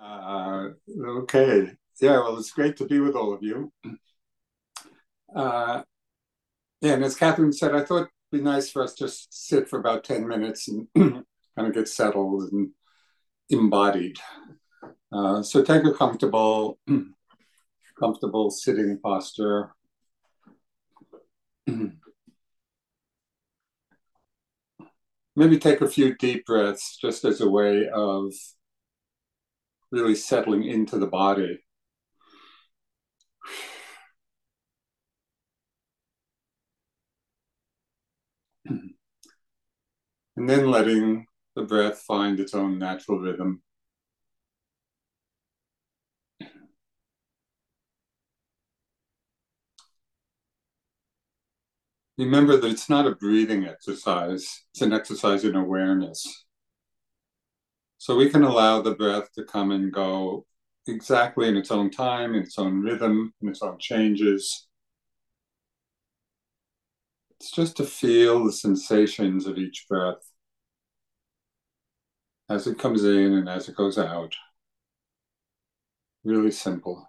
Uh, okay. Yeah, well, it's great to be with all of you. Uh, and as Catherine said, I thought it'd be nice for us to just sit for about 10 minutes and kind of get settled and embodied. Uh, so take a comfortable, comfortable sitting posture. Maybe take a few deep breaths just as a way of really settling into the body. And then letting the breath find its own natural rhythm. Remember that it's not a breathing exercise, it's an exercise in awareness. So we can allow the breath to come and go exactly in its own time, in its own rhythm, in its own changes. It's just to feel the sensations of each breath as it comes in and as it goes out. Really simple.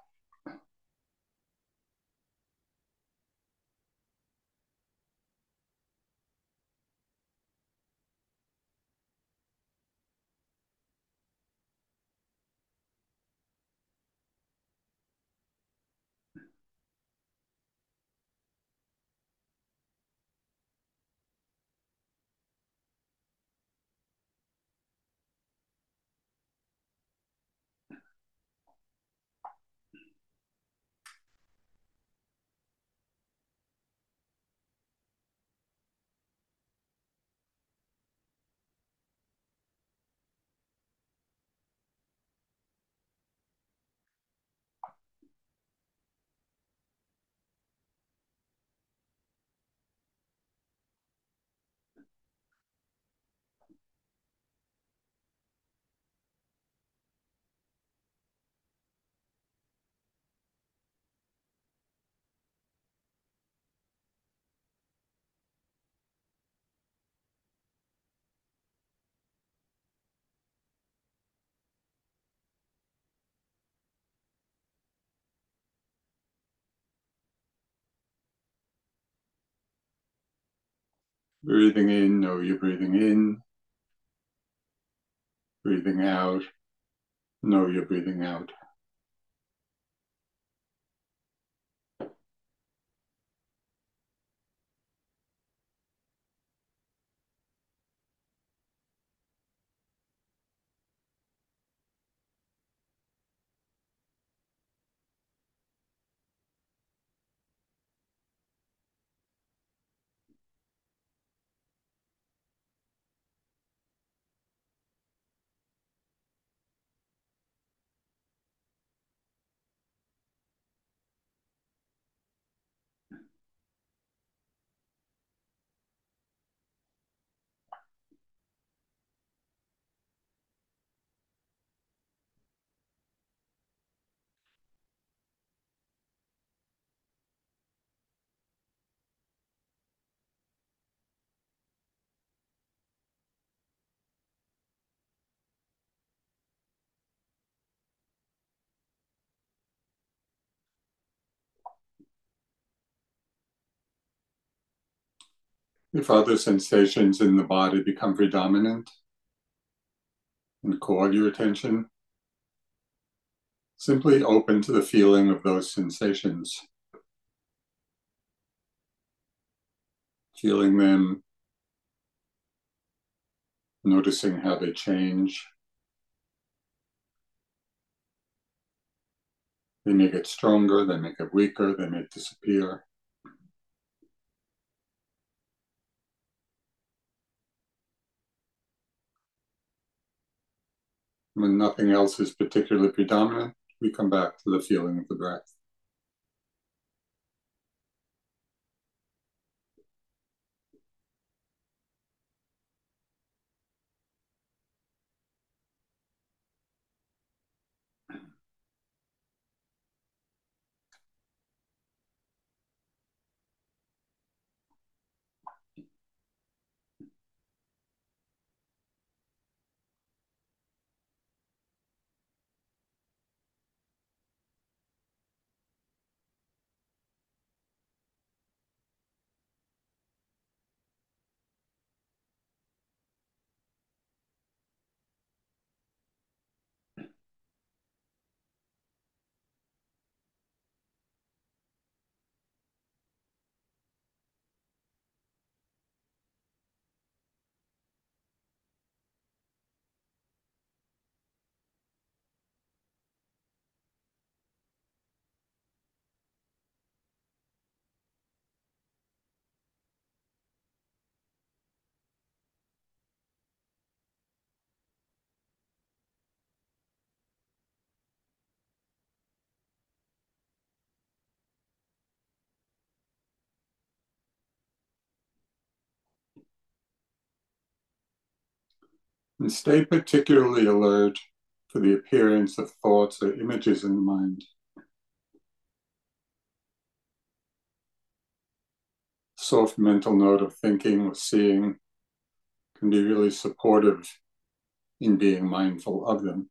Breathing in, know you're breathing in. Breathing out, know you're breathing out. If other sensations in the body become predominant and call your attention, simply open to the feeling of those sensations. Feeling them, noticing how they change. They may get stronger, they may get weaker, they may disappear. When nothing else is particularly predominant, we come back to the feeling of the breath. And stay particularly alert for the appearance of thoughts or images in the mind. Soft mental note of thinking or seeing can be really supportive in being mindful of them.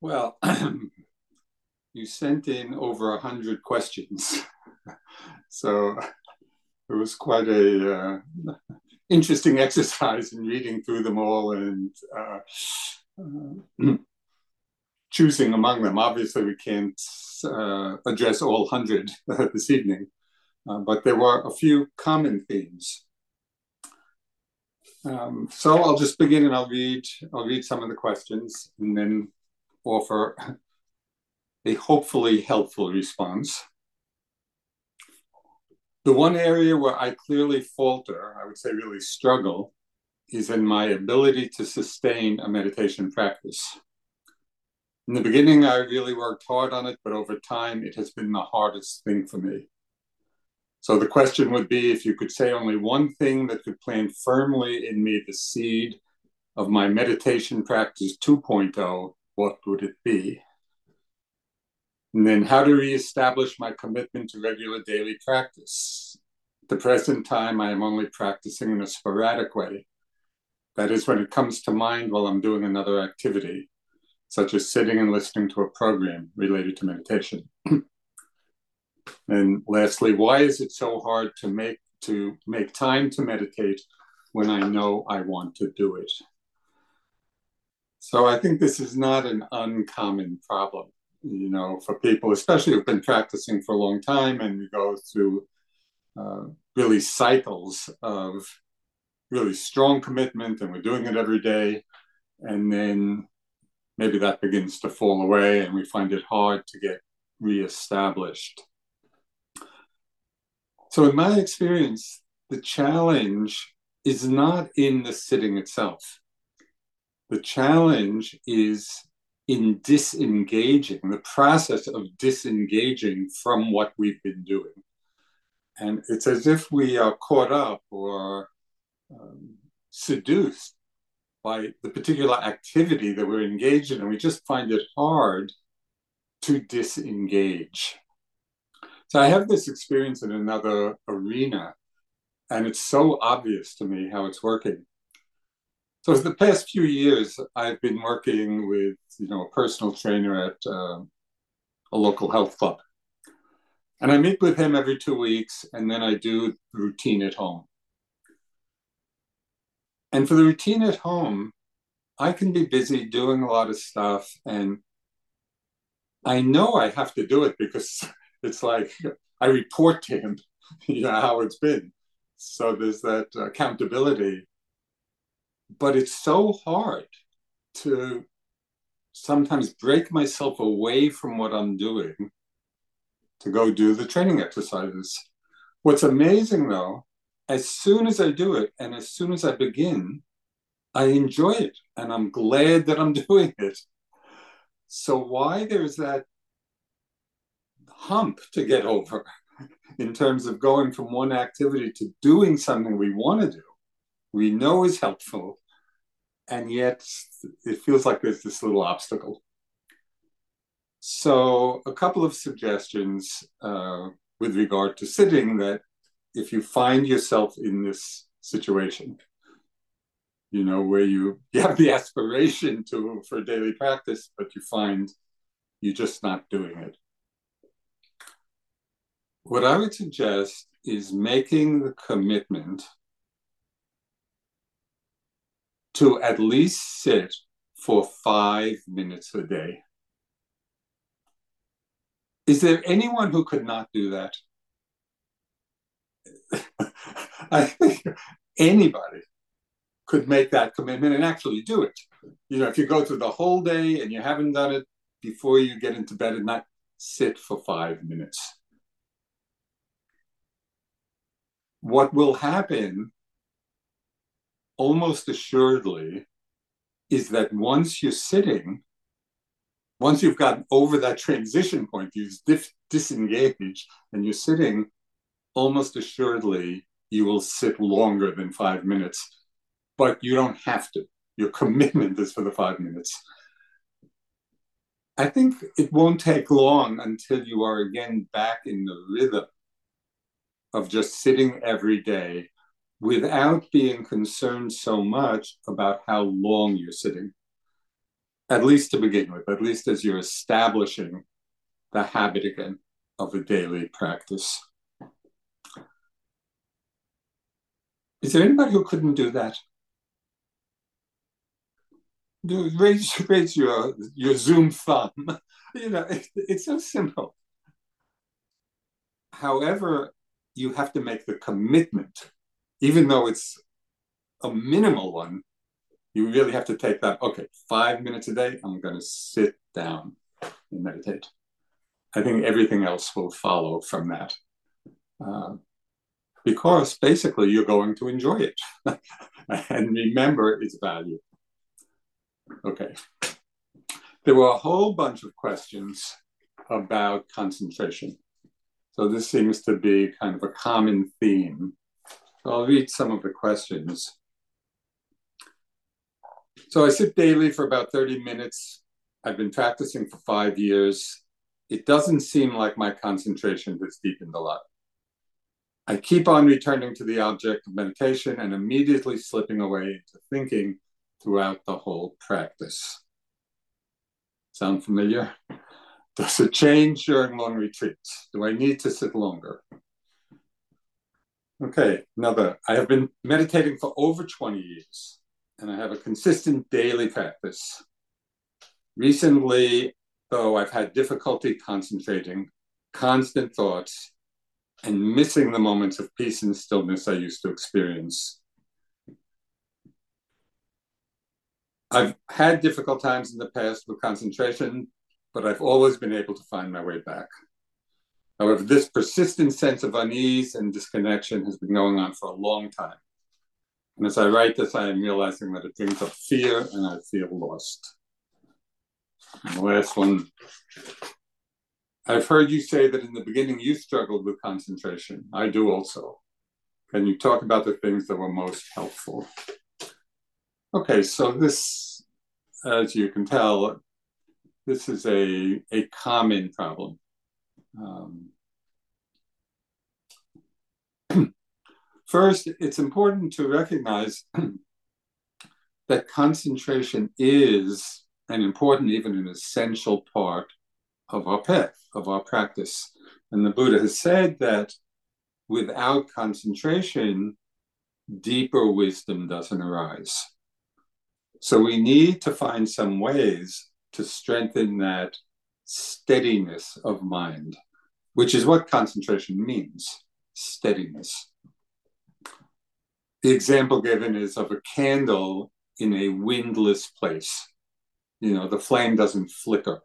Well, you sent in over a hundred questions, so it was quite a uh, interesting exercise in reading through them all and uh, uh, choosing among them. Obviously, we can't uh, address all hundred this evening, uh, but there were a few common themes. Um, so I'll just begin and I'll read I'll read some of the questions and then offer a hopefully helpful response. The one area where I clearly falter, I would say really struggle, is in my ability to sustain a meditation practice. In the beginning, I really worked hard on it, but over time, it has been the hardest thing for me. So the question would be if you could say only one thing that could plant firmly in me the seed of my meditation practice 2.0, what would it be? And then how to reestablish my commitment to regular daily practice. At the present time, I am only practicing in a sporadic way. That is when it comes to mind while I'm doing another activity, such as sitting and listening to a program related to meditation. and lastly, why is it so hard to make to make time to meditate when I know I want to do it? So I think this is not an uncommon problem, you know, for people, especially who've been practicing for a long time and you go through uh, really cycles of really strong commitment and we're doing it every day. And then maybe that begins to fall away and we find it hard to get reestablished. So, in my experience, the challenge is not in the sitting itself. The challenge is in disengaging, the process of disengaging from what we've been doing. And it's as if we are caught up or um, seduced by the particular activity that we're engaged in, and we just find it hard to disengage. So I have this experience in another arena, and it's so obvious to me how it's working. So for the past few years, I've been working with you know a personal trainer at uh, a local health club, and I meet with him every two weeks, and then I do the routine at home. And for the routine at home, I can be busy doing a lot of stuff. And I know I have to do it because it's like I report to him, you know, how it's been. So there's that accountability. But it's so hard to sometimes break myself away from what I'm doing to go do the training exercises. What's amazing though as soon as I do it and as soon as I begin, I enjoy it and I'm glad that I'm doing it. So, why there's that hump to get over in terms of going from one activity to doing something we want to do, we know is helpful, and yet it feels like there's this little obstacle. So, a couple of suggestions uh, with regard to sitting that if you find yourself in this situation, you know, where you, you have the aspiration to for daily practice, but you find you're just not doing it. What I would suggest is making the commitment to at least sit for five minutes a day. Is there anyone who could not do that? I think anybody could make that commitment and actually do it. You know, if you go through the whole day and you haven't done it before you get into bed at night, sit for five minutes. What will happen almost assuredly is that once you're sitting, once you've gotten over that transition point, you've dis- disengaged and you're sitting, almost assuredly you will sit longer than five minutes, but you don't have to. Your commitment is for the five minutes. I think it won't take long until you are again back in the rhythm of just sitting every day without being concerned so much about how long you're sitting. At least to begin with, at least as you're establishing the habit again of a daily practice. Is there anybody who couldn't do that? Raise raise your your Zoom thumb. you know, it, it's so simple. However, you have to make the commitment, even though it's a minimal one. You really have to take that. Okay, five minutes a day. I'm going to sit down and meditate. I think everything else will follow from that. Uh, because basically you're going to enjoy it. and remember its value. Okay. There were a whole bunch of questions about concentration. So this seems to be kind of a common theme. So I'll read some of the questions. So I sit daily for about 30 minutes. I've been practicing for five years. It doesn't seem like my concentration has deepened a lot. I keep on returning to the object of meditation and immediately slipping away into thinking throughout the whole practice. Sound familiar? Does it change during long retreats? Do I need to sit longer? Okay, another. I have been meditating for over 20 years and I have a consistent daily practice. Recently, though, I've had difficulty concentrating, constant thoughts, and missing the moments of peace and stillness I used to experience. I've had difficult times in the past with concentration, but I've always been able to find my way back. However, this persistent sense of unease and disconnection has been going on for a long time. And as I write this, I am realizing that it brings up fear and I feel lost. And the last one I've heard you say that in the beginning you struggled with concentration. I do also. Can you talk about the things that were most helpful? Okay, so this, as you can tell, this is a, a common problem. Um, first, it's important to recognize that concentration is an important, even an essential part of our path, of our practice. And the Buddha has said that without concentration, deeper wisdom doesn't arise. So we need to find some ways to strengthen that steadiness of mind, which is what concentration means steadiness. The example given is of a candle in a windless place. You know, the flame doesn't flicker.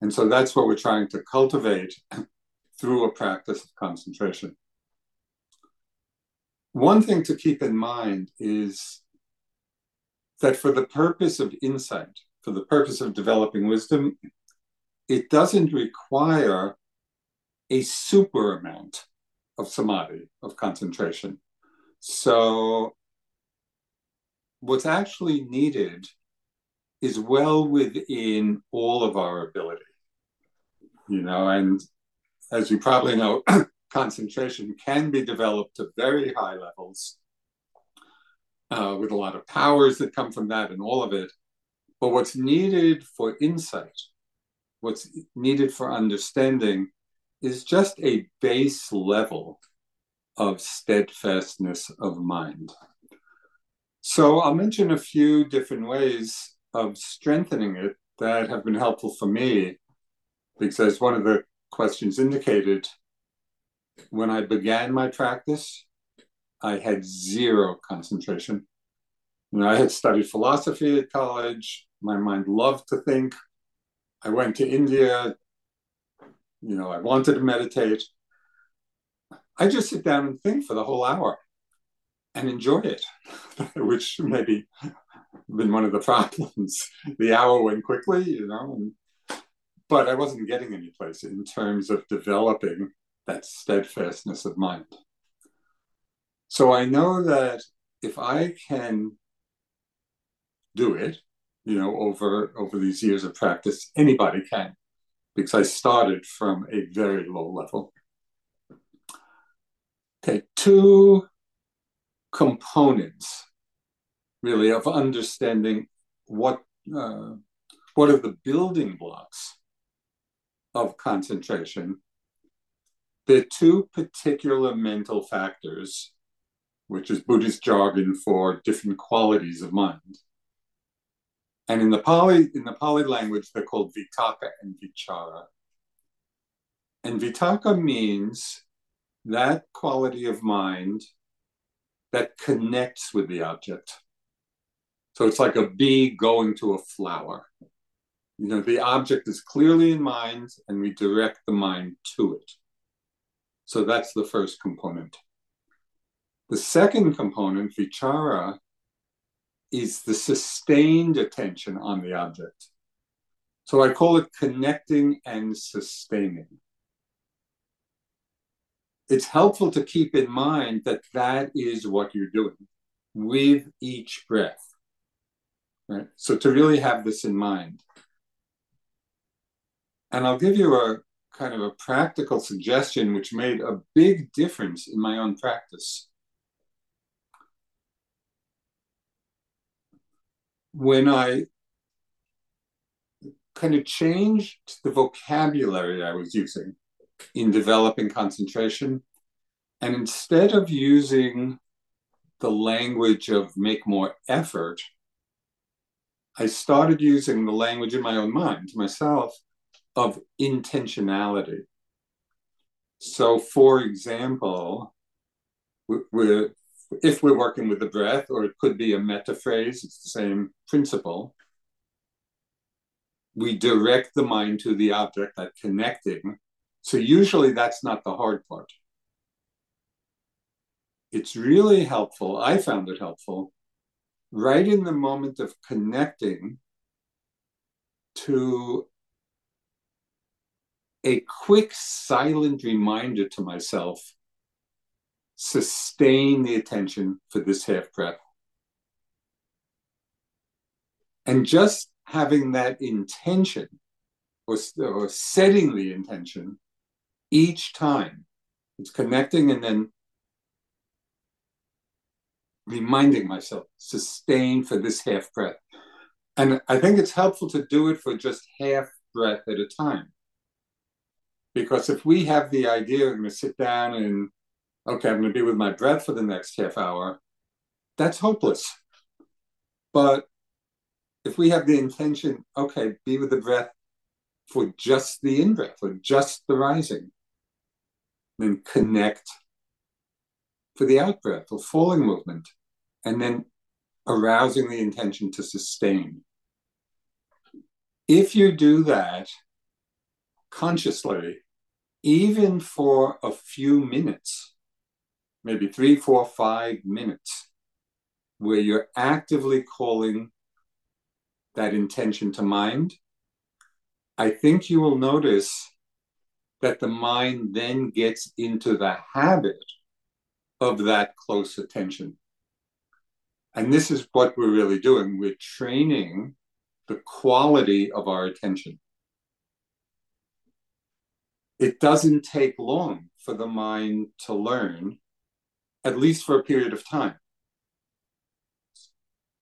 And so that's what we're trying to cultivate through a practice of concentration. One thing to keep in mind is that for the purpose of insight, for the purpose of developing wisdom, it doesn't require a super amount of samadhi, of concentration. So, what's actually needed is well within all of our ability. You know, and as you probably know, concentration can be developed to very high levels uh, with a lot of powers that come from that and all of it. But what's needed for insight, what's needed for understanding, is just a base level of steadfastness of mind. So I'll mention a few different ways of strengthening it that have been helpful for me because as one of the questions indicated when i began my practice i had zero concentration you know, i had studied philosophy at college my mind loved to think i went to india you know i wanted to meditate i just sit down and think for the whole hour and enjoy it which maybe been one of the problems. the hour went quickly, you know, and, but I wasn't getting any place in terms of developing that steadfastness of mind. So I know that if I can do it, you know, over over these years of practice, anybody can, because I started from a very low level. Okay, two components really of understanding what uh, what are the building blocks of concentration. There are two particular mental factors, which is Buddhist jargon for different qualities of mind. And in the Pali, in the Pali language, they're called vitakka and vichara. And vitakka means that quality of mind that connects with the object. So it's like a bee going to a flower. You know, the object is clearly in mind and we direct the mind to it. So that's the first component. The second component, vichara, is the sustained attention on the object. So I call it connecting and sustaining. It's helpful to keep in mind that that is what you're doing with each breath. Right? So to really have this in mind. And I'll give you a kind of a practical suggestion which made a big difference in my own practice. When I kind of changed the vocabulary I was using in developing concentration, and instead of using the language of make more effort, I started using the language in my own mind myself of intentionality. So, for example, we're, if we're working with the breath, or it could be a metta phrase, it's the same principle. We direct the mind to the object, that connecting. So, usually that's not the hard part. It's really helpful. I found it helpful right in the moment of connecting to a quick silent reminder to myself sustain the attention for this half breath. And just having that intention or, or setting the intention each time, it's connecting and then reminding myself, sustain for this half breath. And I think it's helpful to do it for just half breath at a time. Because if we have the idea, I'm going to sit down and, okay, I'm going to be with my breath for the next half hour, that's hopeless. But if we have the intention, okay, be with the breath for just the in breath, for just the rising, then connect for the out breath or falling movement, and then arousing the intention to sustain. If you do that consciously, even for a few minutes, maybe three, four, five minutes, where you're actively calling that intention to mind, I think you will notice that the mind then gets into the habit of that close attention. And this is what we're really doing. We're training the quality of our attention it doesn't take long for the mind to learn, at least for a period of time.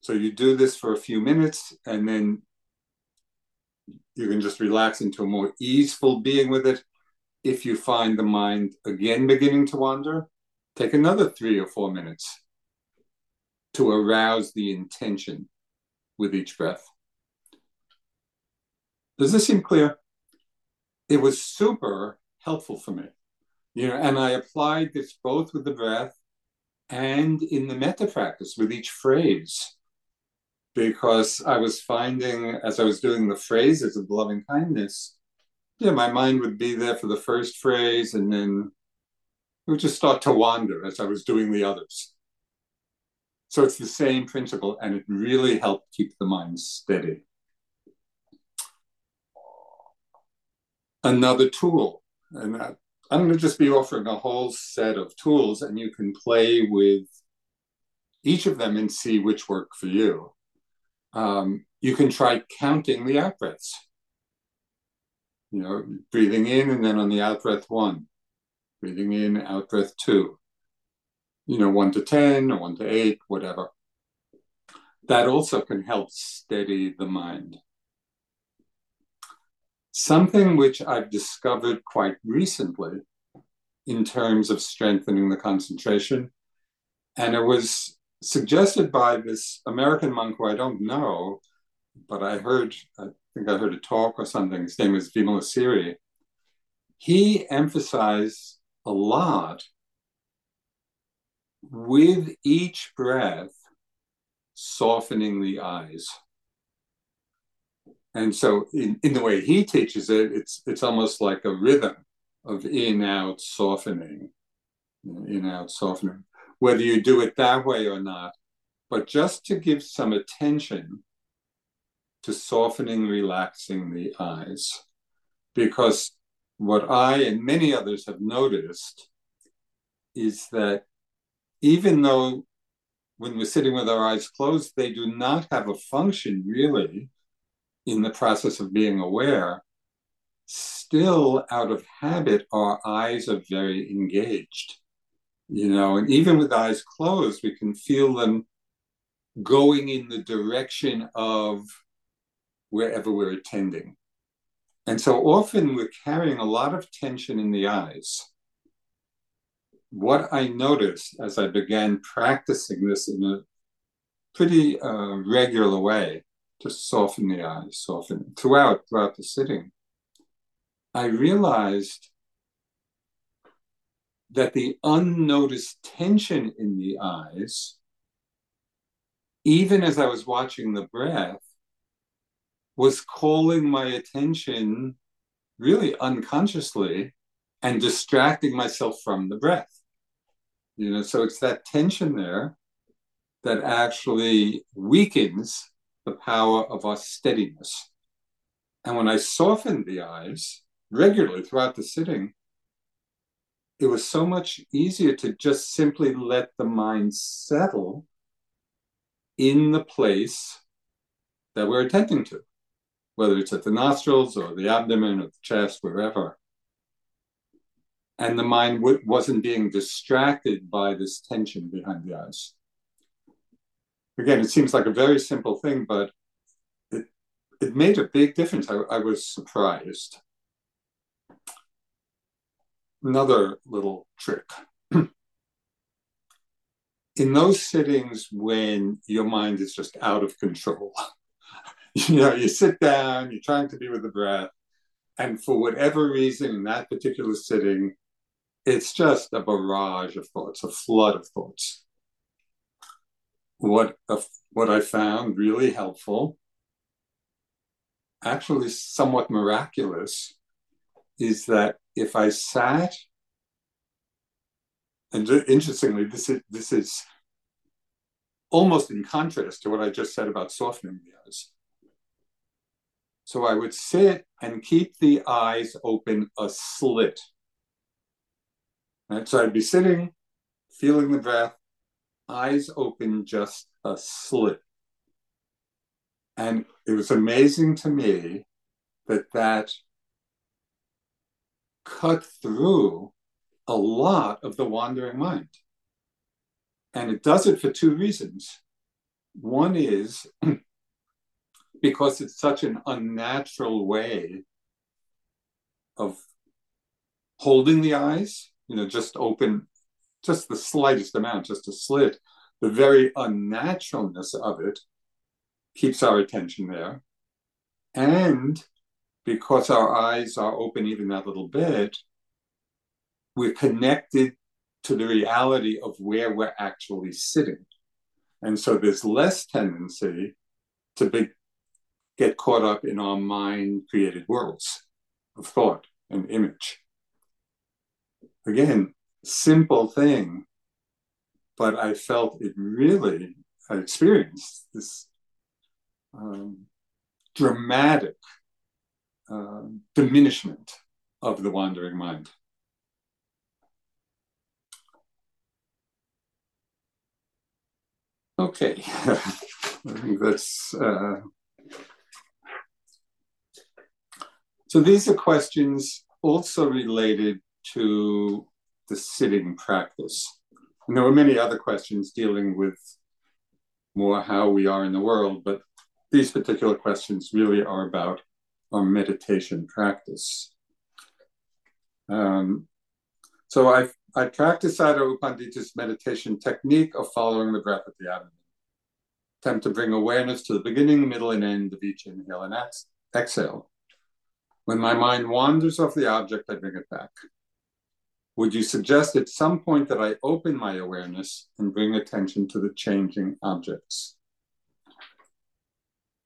So you do this for a few minutes and then you can just relax into a more easeful being with it. If you find the mind again beginning to wander, take another three or four minutes to arouse the intention with each breath. Does this seem clear? it was super helpful for me. You know, and I applied this both with the breath and in the metta practice with each phrase. Because I was finding as I was doing the phrases of loving kindness, yeah, my mind would be there for the first phrase and then it would just start to wander as I was doing the others. So it's the same principle, and it really helped keep the mind steady. another tool. And that, I'm going to just be offering a whole set of tools, and you can play with each of them and see which work for you. Um, you can try counting the out breaths. You know, breathing in and then on the out breath one, breathing in, out breath two. You know, one to 10 or one to eight, whatever. That also can help steady the mind. Something which I've discovered quite recently in terms of strengthening the concentration. And it was suggested by this American monk who I don't know, but I heard, I think I heard a talk or something. His name is Vimalasiri. He emphasized a lot with each breath, softening the eyes. And so, in, in the way he teaches it, it's it's almost like a rhythm of in out softening, in out softening. whether you do it that way or not, but just to give some attention to softening, relaxing the eyes. Because what I and many others have noticed is that even though when we're sitting with our eyes closed, they do not have a function really in the process of being aware. Still, out of habit, our eyes are very engaged. You know, and even with eyes closed, we can feel them going in the direction of wherever we're attending. And so often we're carrying a lot of tension in the eyes. What I noticed as I began practicing this in a pretty uh, regular way, to soften the eyes, soften throughout throughout the sitting, I realized that the unnoticed tension in the eyes, even as I was watching the breath, was calling my attention really unconsciously and distracting myself from the breath. You know, so it's that tension there that actually weakens the power of our steadiness. And when I softened the eyes regularly throughout the sitting, it was so much easier to just simply let the mind settle in the place that we're attending to whether it's at the nostrils or the abdomen or the chest, wherever. And the mind w- wasn't being distracted by this tension behind the eyes. Again, it seems like a very simple thing, but it, it made a big difference. I, I was surprised. Another little trick. In those sittings when your mind is just out of control, you know, you sit down, you're trying to be with the breath, and for whatever reason in that particular sitting, it's just a barrage of thoughts, a flood of thoughts. What uh, what I found really helpful, actually somewhat miraculous, is that if I sat, and interestingly, this is this is almost in contrast to what I just said about softening the eyes. So I would sit and keep the eyes open a slit. Right? So I'd be sitting, feeling the breath, eyes open just a slit. And it was amazing to me that that cut through a lot of the wandering mind. And it does it for two reasons. One is because it's such an unnatural way of holding the eyes, you know, just open, just the slightest amount, just a slit. The very unnaturalness of it keeps our attention there. And because our eyes are open even that little bit, we're connected to the reality of where we're actually sitting. And so there's less tendency to be, get caught up in our mind created worlds of thought and image. Again, simple thing, but I felt it really, I experienced this um, dramatic uh, diminishment of the wandering mind. Okay, I think that's uh, So these are questions also related to the sitting practice. And there were many other questions dealing with more how we are in the world, but these particular questions really are about our meditation practice. Um, so I I practice Sayadaw U Pandita's meditation technique of following the breath at the abdomen. Attempt to bring awareness to the beginning, middle, and end of each inhale and ex- exhale. When my mind wanders off the object, I bring it back. Would you suggest at some point that I open my awareness and bring attention to the changing objects?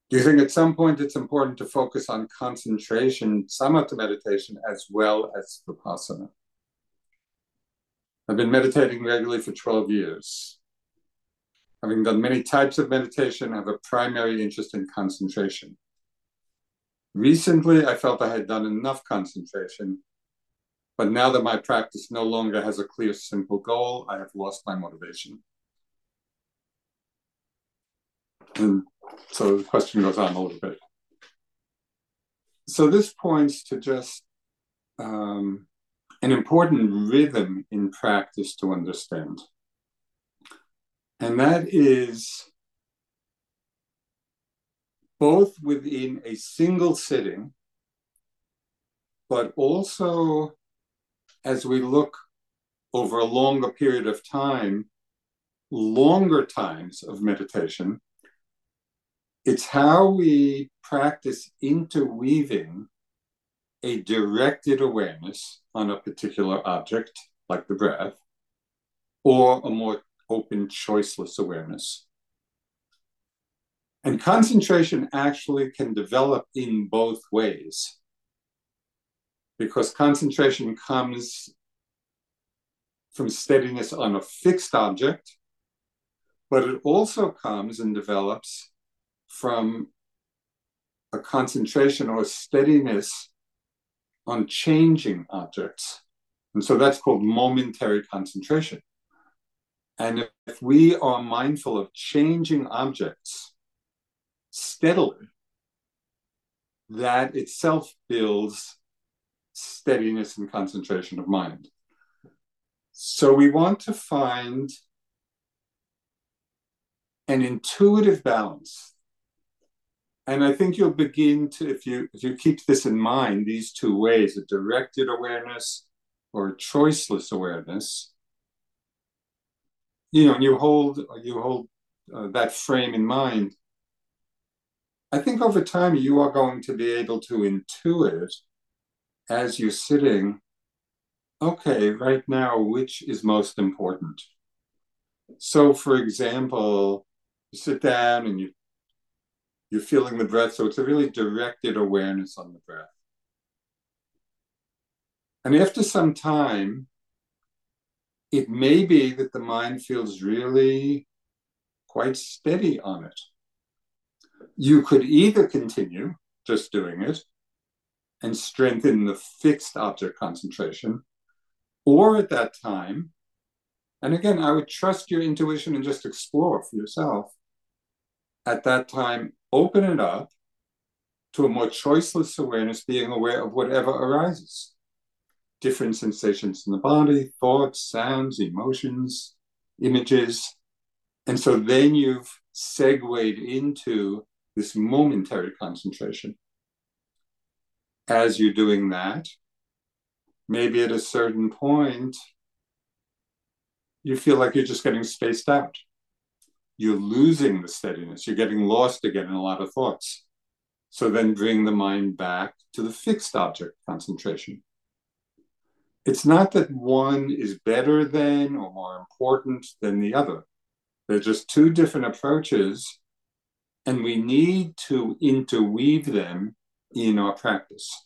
Do you think at some point it's important to focus on concentration, samatha meditation, as well as vipassana? I've been meditating regularly for 12 years. Having done many types of meditation, I have a primary interest in concentration. Recently, I felt I had done enough concentration, but now that my practice no longer has a clear, simple goal, I have lost my motivation. And so the question goes on a little bit. So this points to just um, an important rhythm in practice to understand. And that is both within a single sitting, but also as we look over a longer period of time, longer times of meditation, it's how we practice interweaving a directed awareness on a particular object, like the breath, or a more open, choiceless awareness. And concentration actually can develop in both ways because concentration comes from steadiness on a fixed object, but it also comes and develops from a concentration or steadiness on changing objects. And so that's called momentary concentration. And if we are mindful of changing objects steadily, that itself builds steadiness and concentration of mind. So we want to find an intuitive balance and I think you'll begin to, if you if you keep this in mind, these two ways, a directed awareness or a choiceless awareness, you know, and you hold you hold uh, that frame in mind. I think over time you are going to be able to intuit as you're sitting. Okay, right now, which is most important? So, for example, you sit down and you you're feeling the breath. So it's a really directed awareness on the breath. And after some time, it may be that the mind feels really quite steady on it. You could either continue just doing it and strengthen the fixed object concentration, or at that time, and again, I would trust your intuition and just explore for yourself. At that time, open it up to a more choiceless awareness, being aware of whatever arises different sensations in the body, thoughts, sounds, emotions, images. And so then you've segued into this momentary concentration. As you're doing that, maybe at a certain point, you feel like you're just getting spaced out you're losing the steadiness. You're getting lost again in a lot of thoughts. So then bring the mind back to the fixed object concentration. It's not that one is better than or more important than the other. They're just two different approaches, and we need to interweave them in our practice.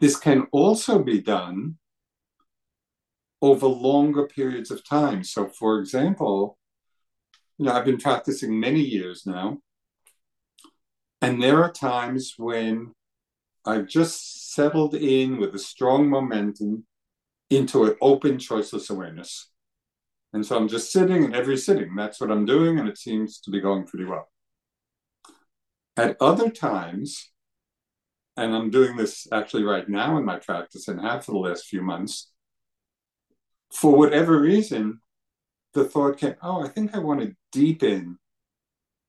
This can also be done over longer periods of time. So, for example, you know, I've been practicing many years now, and there are times when I've just settled in with a strong momentum into an open, choiceless awareness. And so I'm just sitting, and every sitting, that's what I'm doing, and it seems to be going pretty well. At other times, and I'm doing this actually right now in my practice and have for the last few months, for whatever reason, the thought came, oh, I think I want to deepen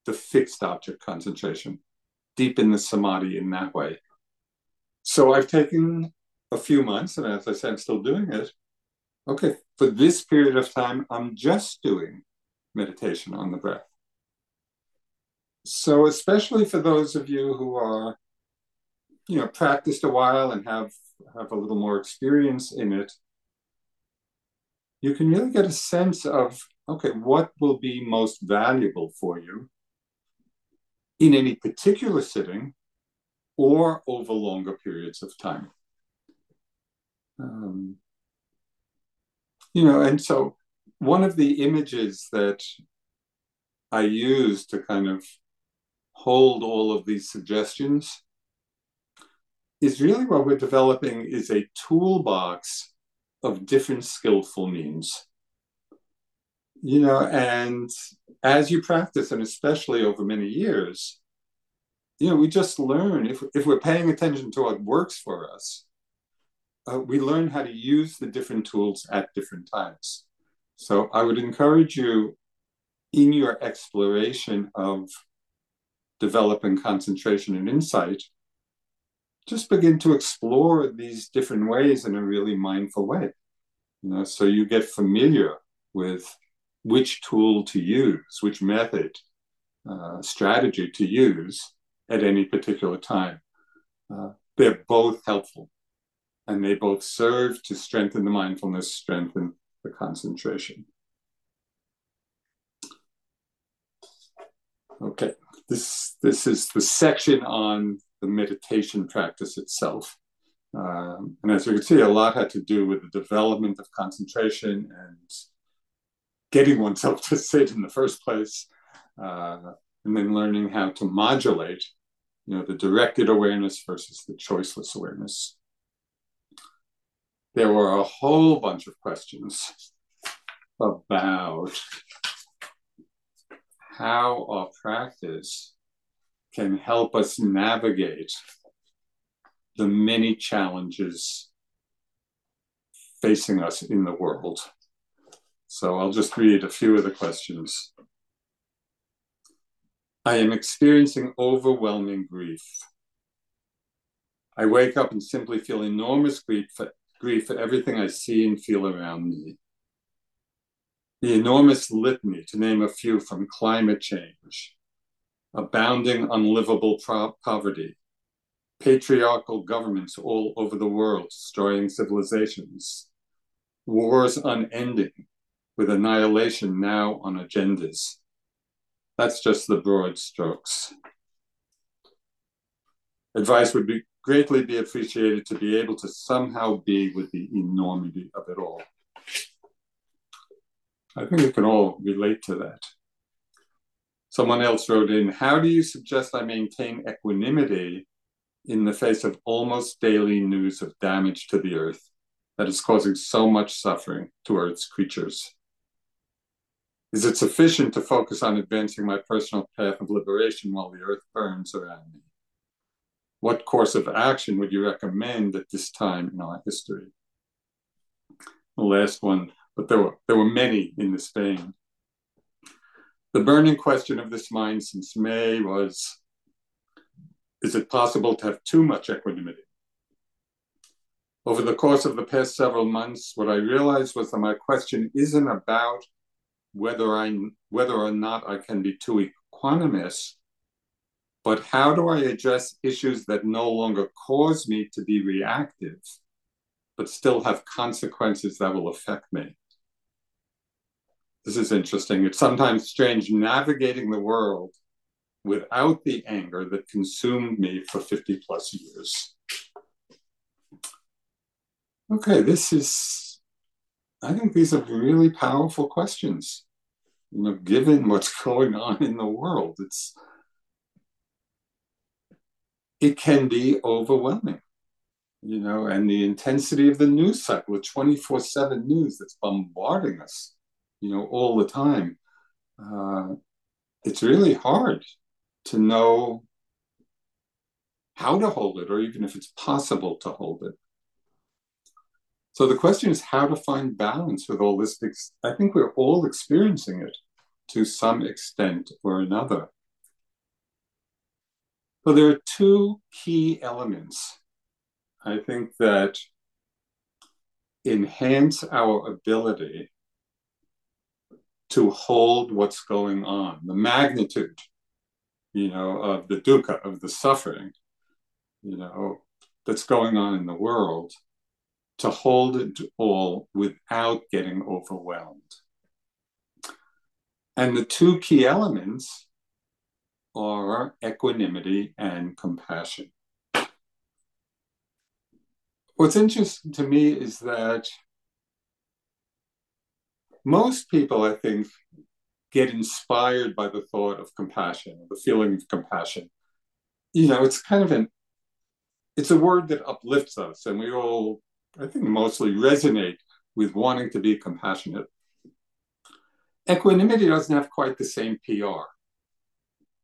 the fixed object concentration, deepen the samadhi in that way. So I've taken a few months, and as I said, I'm still doing it. Okay, for this period of time, I'm just doing meditation on the breath. So, especially for those of you who are, you know, practiced a while and have have a little more experience in it, you can really get a sense of okay, what will be most valuable for you in any particular sitting or over longer periods of time. Um, you know, and so one of the images that I use to kind of hold all of these suggestions is really what we're developing is a toolbox of different skillful means. You know, and as you practice, and especially over many years, you know, we just learn if, if we're paying attention to what works for us, uh, we learn how to use the different tools at different times. So I would encourage you in your exploration of developing concentration and insight, just begin to explore these different ways in a really mindful way. You know, so you get familiar with which tool to use, which method, uh, strategy to use at any particular time. Uh, they're both helpful and they both serve to strengthen the mindfulness, strengthen the concentration. Okay, this, this is the section on the meditation practice itself. Um, and as you can see, a lot had to do with the development of concentration and getting oneself to sit in the first place, uh, and then learning how to modulate, you know, the directed awareness versus the choiceless awareness. There were a whole bunch of questions about how our practice can help us navigate the many challenges facing us in the world. So I'll just read a few of the questions. I am experiencing overwhelming grief. I wake up and simply feel enormous grief for, grief for everything I see and feel around me the enormous litany, to name a few, from climate change, abounding unlivable pro- poverty, patriarchal governments all over the world destroying civilizations, wars unending, with annihilation now on agendas. That's just the broad strokes. Advice would be greatly be appreciated to be able to somehow be with the enormity of it all. I think we can all relate to that. Someone else wrote in How do you suggest I maintain equanimity in the face of almost daily news of damage to the earth that is causing so much suffering to Earth's creatures? Is it sufficient to focus on advancing my personal path of liberation while the earth burns around me? What course of action would you recommend at this time in our history? The last one but there were, there were many in this vein. The burning question of this mind since May was Is it possible to have too much equanimity? Over the course of the past several months, what I realized was that my question isn't about whether I whether or not I can be too equanimous, but how do I address issues that no longer cause me to be reactive, but still have consequences that will affect me? This is interesting. It's sometimes strange navigating the world without the anger that consumed me for 50 plus years. Okay, this is, I think these are really powerful questions. You know, given what's going on in the world, it's, it can be overwhelming, you know, and the intensity of the news cycle, 24 7 news that's bombarding us you know, all the time, uh, it's really hard to know how to hold it, or even if it's possible to hold it. So the question is how to find balance with all this. I think we're all experiencing it to some extent or another. So there are two key elements, I think, that enhance our ability to hold what's going on, the magnitude, you know, of the dukkha, of the suffering, you know, that's going on in the world, to hold it all without getting overwhelmed. And the two key elements are equanimity and compassion. What's interesting to me is that most people, I think, get inspired by the thought of compassion, the feeling of compassion. You know, it's kind of an it's a word that uplifts us, and we all, I think, mostly resonate with wanting to be compassionate. Equanimity doesn't have quite the same PR.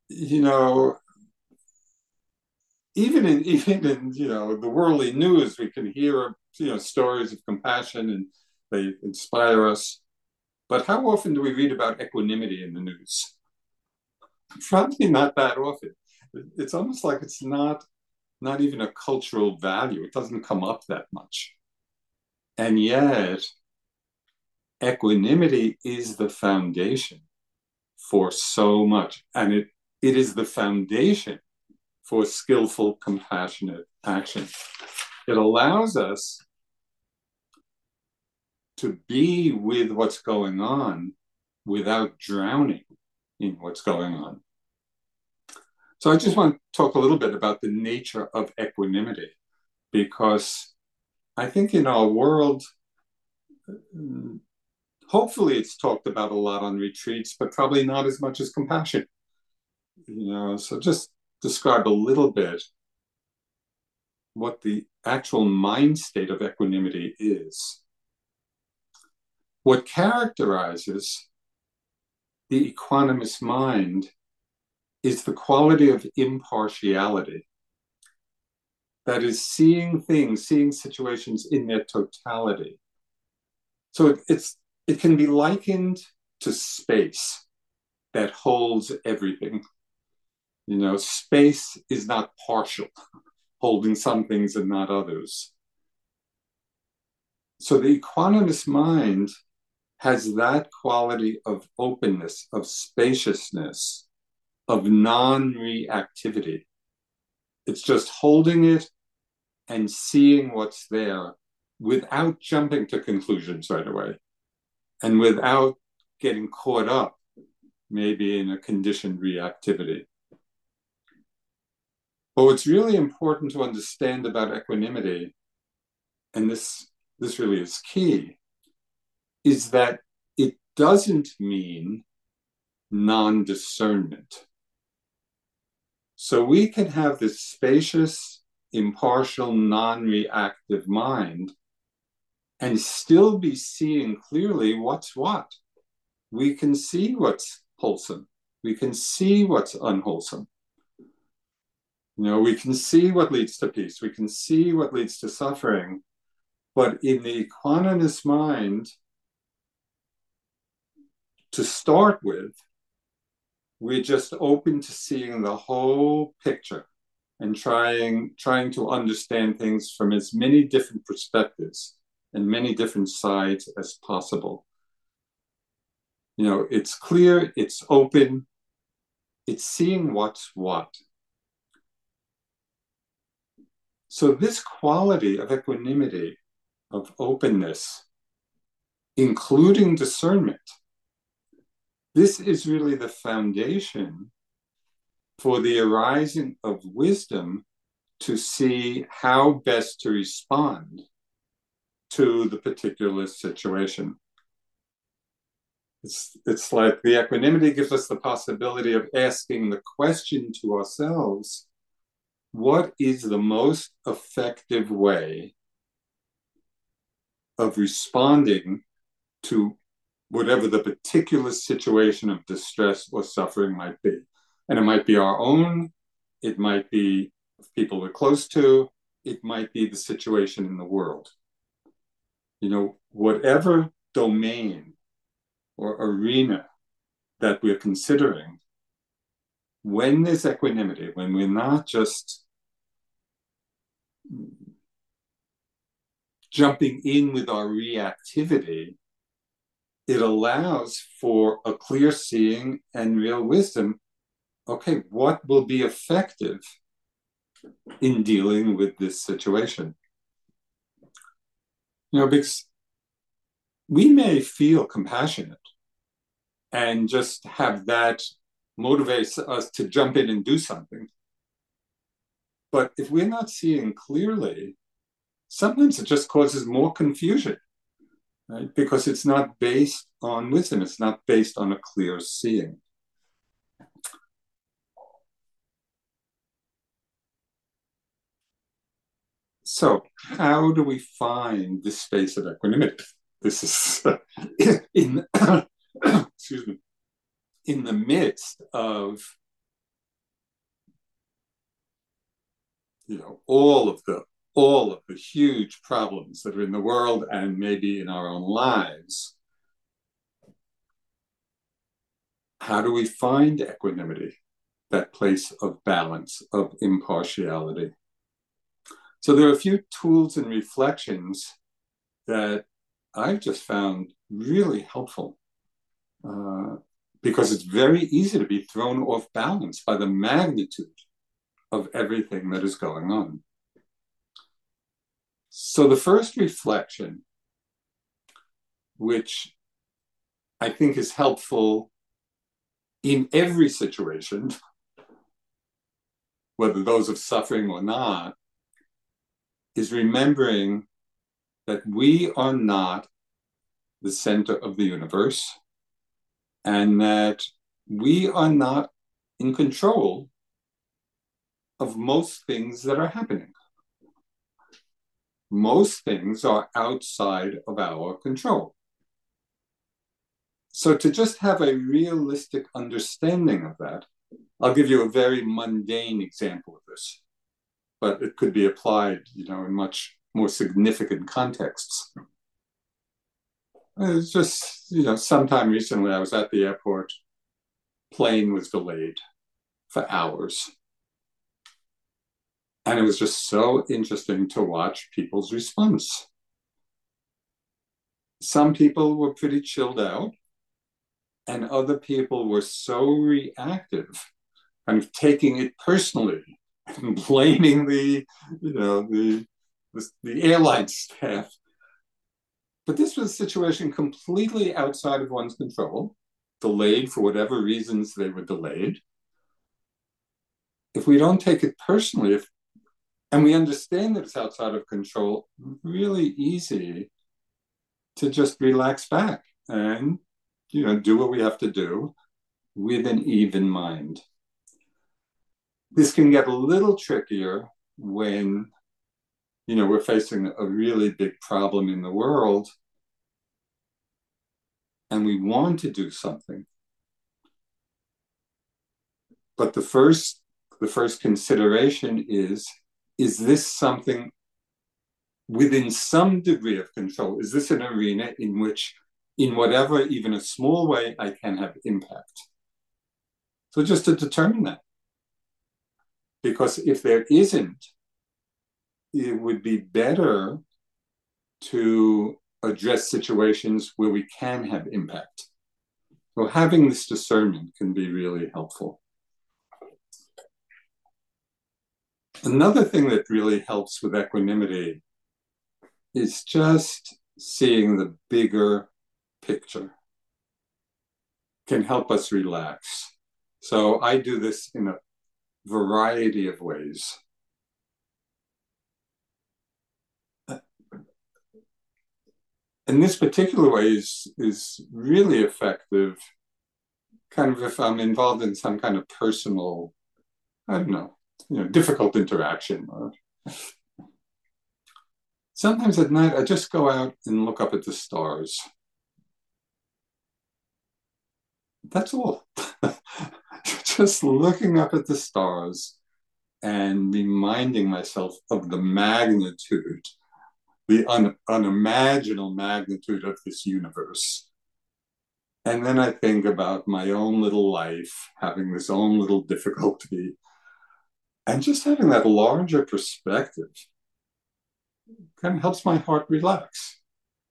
You know, even in even in you know the worldly news, we can hear you know stories of compassion and they inspire us. But how often do we read about equanimity in the news? Probably not that often. It's almost like it's not not even a cultural value. It doesn't come up that much. And yet, equanimity is the foundation for so much. And it, it is the foundation for skillful, compassionate action. It allows us to be with what's going on without drowning in what's going on. So I just want to talk a little bit about the nature of equanimity because I think in our world, hopefully it's talked about a lot on retreats, but probably not as much as compassion. You know, so just describe a little bit what the actual mind state of equanimity is. What characterizes the equanimous mind is the quality of impartiality. That is, seeing things, seeing situations in their totality. So it, it's it can be likened to space that holds everything. You know, space is not partial, holding some things and not others. So the equanimous mind has that quality of openness, of spaciousness, of non reactivity. It's just holding it and seeing what's there without jumping to conclusions right away and without getting caught up maybe in a conditioned reactivity. But what's really important to understand about equanimity, and this, this really is key, is that it doesn't mean non discernment. So we can have this spacious, impartial, non reactive mind and still be seeing clearly what's what. We can see what's wholesome, we can see what's unwholesome. You know, we can see what leads to peace, we can see what leads to suffering. But in the equanimous mind, to start with, we're just open to seeing the whole picture and trying trying to understand things from as many different perspectives and many different sides as possible. You know it's clear it's open it's seeing what's what. So this quality of equanimity of openness including discernment this is really the foundation for the arising of wisdom to see how best to respond to the particular situation. It's, it's like the equanimity gives us the possibility of asking the question to ourselves what is the most effective way of responding to whatever the particular situation of distress or suffering might be. And it might be our own, it might be people we're close to, it might be the situation in the world. You know, whatever domain or arena that we're considering, when there's equanimity, when we're not just jumping in with our reactivity, it allows for a clear seeing and real wisdom. Okay, what will be effective in dealing with this situation? You know, because we may feel compassionate and just have that motivates us to jump in and do something. But if we're not seeing clearly, sometimes it just causes more confusion right? Because it's not based on wisdom, it's not based on a clear seeing. So, how do we find this space of equanimity? This is uh, in excuse me in the midst of you know all of the all of the huge problems that are in the world and maybe in our own lives how do we find equanimity that place of balance of impartiality so there are a few tools and reflections that i've just found really helpful uh, because it's very easy to be thrown off balance by the magnitude of everything that is going on. So, the first reflection, which I think is helpful in every situation, whether those of suffering or not, is remembering that we are not the center of the universe and that we are not in control of most things that are happening. Most things are outside of our control. So, to just have a realistic understanding of that, I'll give you a very mundane example of this, but it could be applied, you know, in much more significant contexts. It's just, you know, sometime recently I was at the airport, plane was delayed for hours. And it was just so interesting to watch people's response. Some people were pretty chilled out, and other people were so reactive, kind of taking it personally and blaming the, you know, the, the, the airline staff but this was a situation completely outside of one's control, delayed for whatever reasons they were delayed. If we don't take it personally, if and we understand that it's outside of control, really easy to just relax back and you know do what we have to do with an even mind. This can get a little trickier when you know, we're facing a really big problem in the world and we want to do something. But the first the first consideration is is this something within some degree of control? Is this an arena in which, in whatever, even a small way, I can have impact? So just to determine that. Because if there isn't, it would be better to address situations where we can have impact. So having this discernment can be really helpful. Another thing that really helps with equanimity is just seeing the bigger picture can help us relax. So I do this in a variety of ways. Uh, and this particular way is is really effective kind of if i'm involved in some kind of personal i don't know you know difficult interaction. Sometimes at night i just go out and look up at the stars. That's all. Just looking up at the stars and reminding myself of the magnitude the un, unimaginable magnitude of this universe. And then I think about my own little life, having this own little difficulty, and just having that larger perspective kind of helps my heart relax.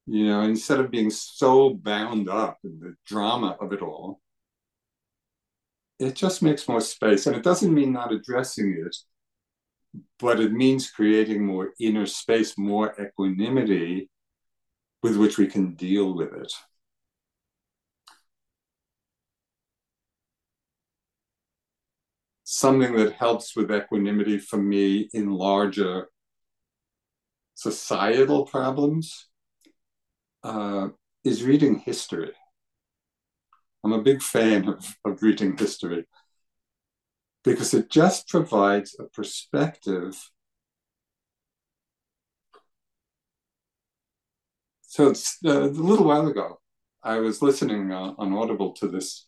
You know, instead of being so bound up in the drama of it all, it just makes more space. And it doesn't mean not addressing it, but it means creating more inner space, more equanimity with which we can deal with it. Something that helps with equanimity for me in larger societal problems uh, is reading history. I'm a big fan of, of reading history because it just provides a perspective. So it's uh, a little while ago, I was listening uh, on Audible to this,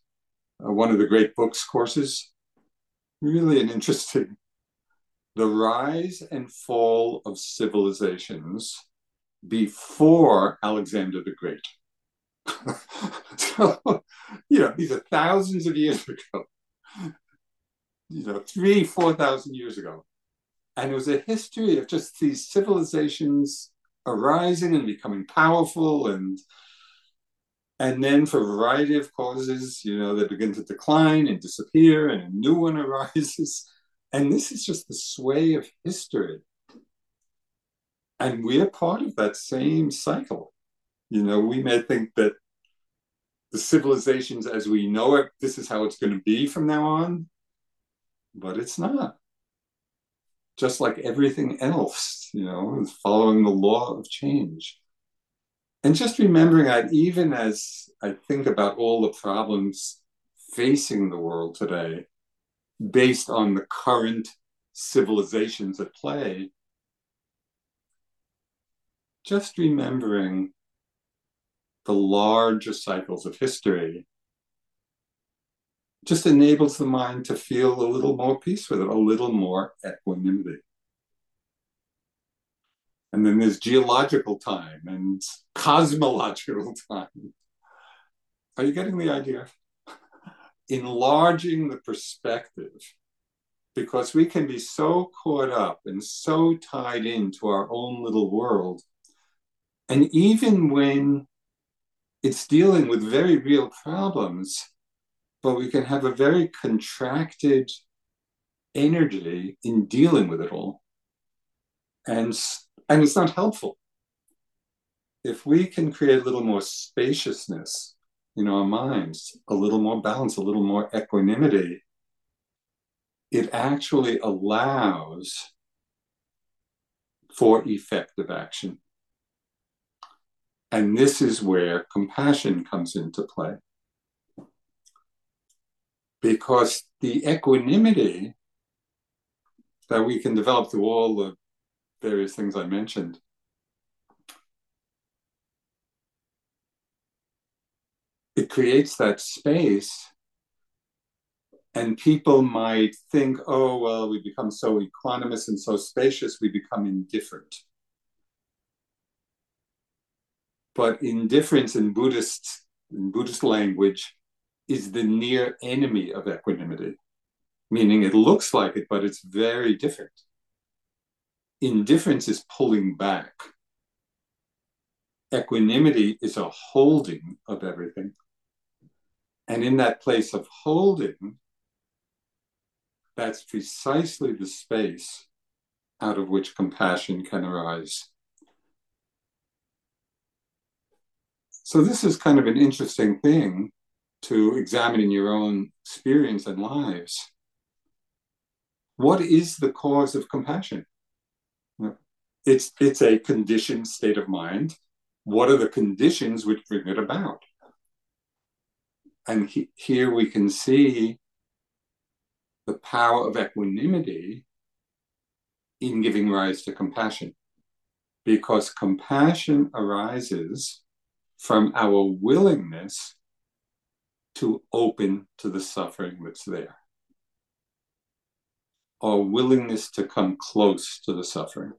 uh, one of the great books courses. Really an interesting, the rise and fall of civilizations before Alexander the Great. so, you know, these are thousands of years ago, you know, three, 4,000 years ago. And it was a history of just these civilizations arising and becoming powerful and and then for a variety of causes you know they begin to decline and disappear and a new one arises and this is just the sway of history and we're part of that same cycle you know we may think that the civilizations as we know it, this is how it's going to be from now on. But it's not. Just like everything else, you know, following the law of change. And just remembering that even as I think about all the problems facing the world today, based on the current civilizations at play, just remembering the larger cycles of history just enables the mind to feel a little more peace with it, a little more equanimity. And then there's geological time and cosmological time. Are you getting the idea? Enlarging the perspective because we can be so caught up and so tied into our own little world. And even when it's dealing with very real problems, but we can have a very contracted energy in dealing with it all. And, and it's not helpful. If we can create a little more spaciousness in our minds, a little more balance, a little more equanimity, it actually allows for effective action. And this is where compassion comes into play. Because the equanimity that we can develop through all the various things I mentioned it creates that space and people might think oh well we become so equanimous and so spacious we become indifferent but indifference in Buddhist in Buddhist language is the near enemy of equanimity, meaning it looks like it, but it's very different. Indifference is pulling back. Equanimity is a holding of everything. And in that place of holding, that's precisely the space out of which compassion can arise. So this is kind of an interesting thing to examine in your own experience and lives. What is the cause of compassion? It's it's a conditioned state of mind. What are the conditions which bring it about? And he, here we can see the power of equanimity in giving rise to compassion. Because compassion arises from our willingness to open to the suffering that's there. Our willingness to come close to the suffering.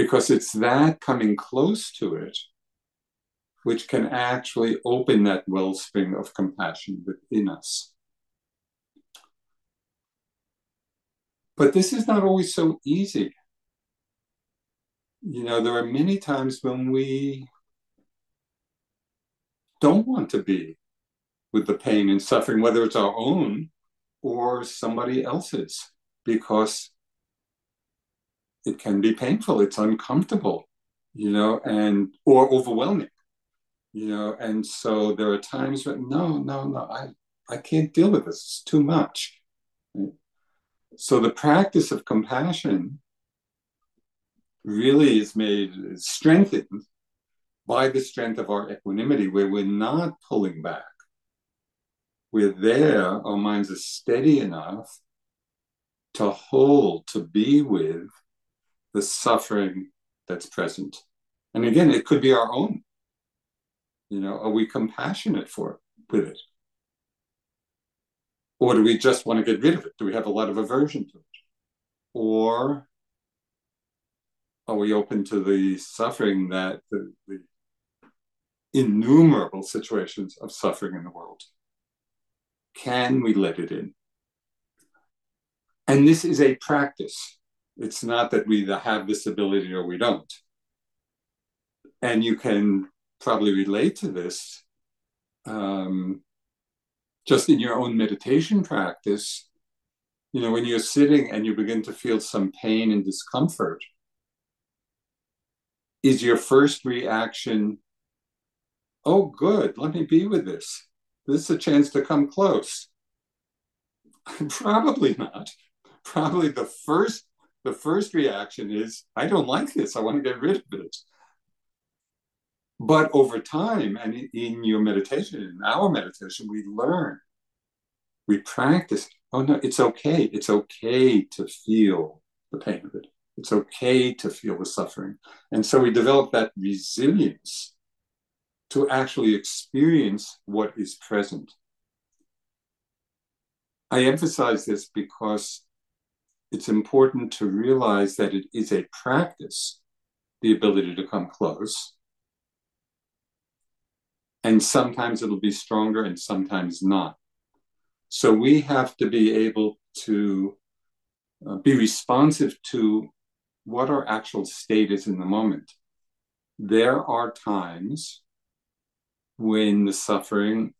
Because it's that coming close to it which can actually open that wellspring of compassion within us. But this is not always so easy. You know, there are many times when we don't want to be with the pain and suffering, whether it's our own or somebody else's, because it can be painful, it's uncomfortable, you know, and or overwhelming, you know, and so there are times when no, no, no, I I can't deal with this, it's too much. So the practice of compassion really is made strengthened by the strength of our equanimity, where we're not pulling back. We're there, our minds are steady enough to hold, to be with the suffering that's present. And again, it could be our own. You know, are we compassionate for it, with it? Or do we just want to get rid of it? Do we have a lot of aversion to it? Or are we open to the suffering that the, the innumerable situations of suffering in the world? Can we let it in? And this is a practice. It's not that we either have this ability or we don't. And you can probably relate to this um, just in your own meditation practice. You know, when you're sitting and you begin to feel some pain and discomfort, is your first reaction, oh, good, let me be with this? This is a chance to come close. Probably not. Probably the first the first reaction is, I don't like this. I want to get rid of it. But over time, and in your meditation, in our meditation, we learn, we practice. Oh no, it's okay. It's okay to feel the pain of it. It's okay to feel the suffering. And so we develop that resilience to actually experience what is present. I emphasize this because it's important to realize that it is a practice, the ability to come close. And sometimes it'll be stronger and sometimes not. So we have to be able to uh, be responsive to what our actual state is in the moment. There are times when the suffering,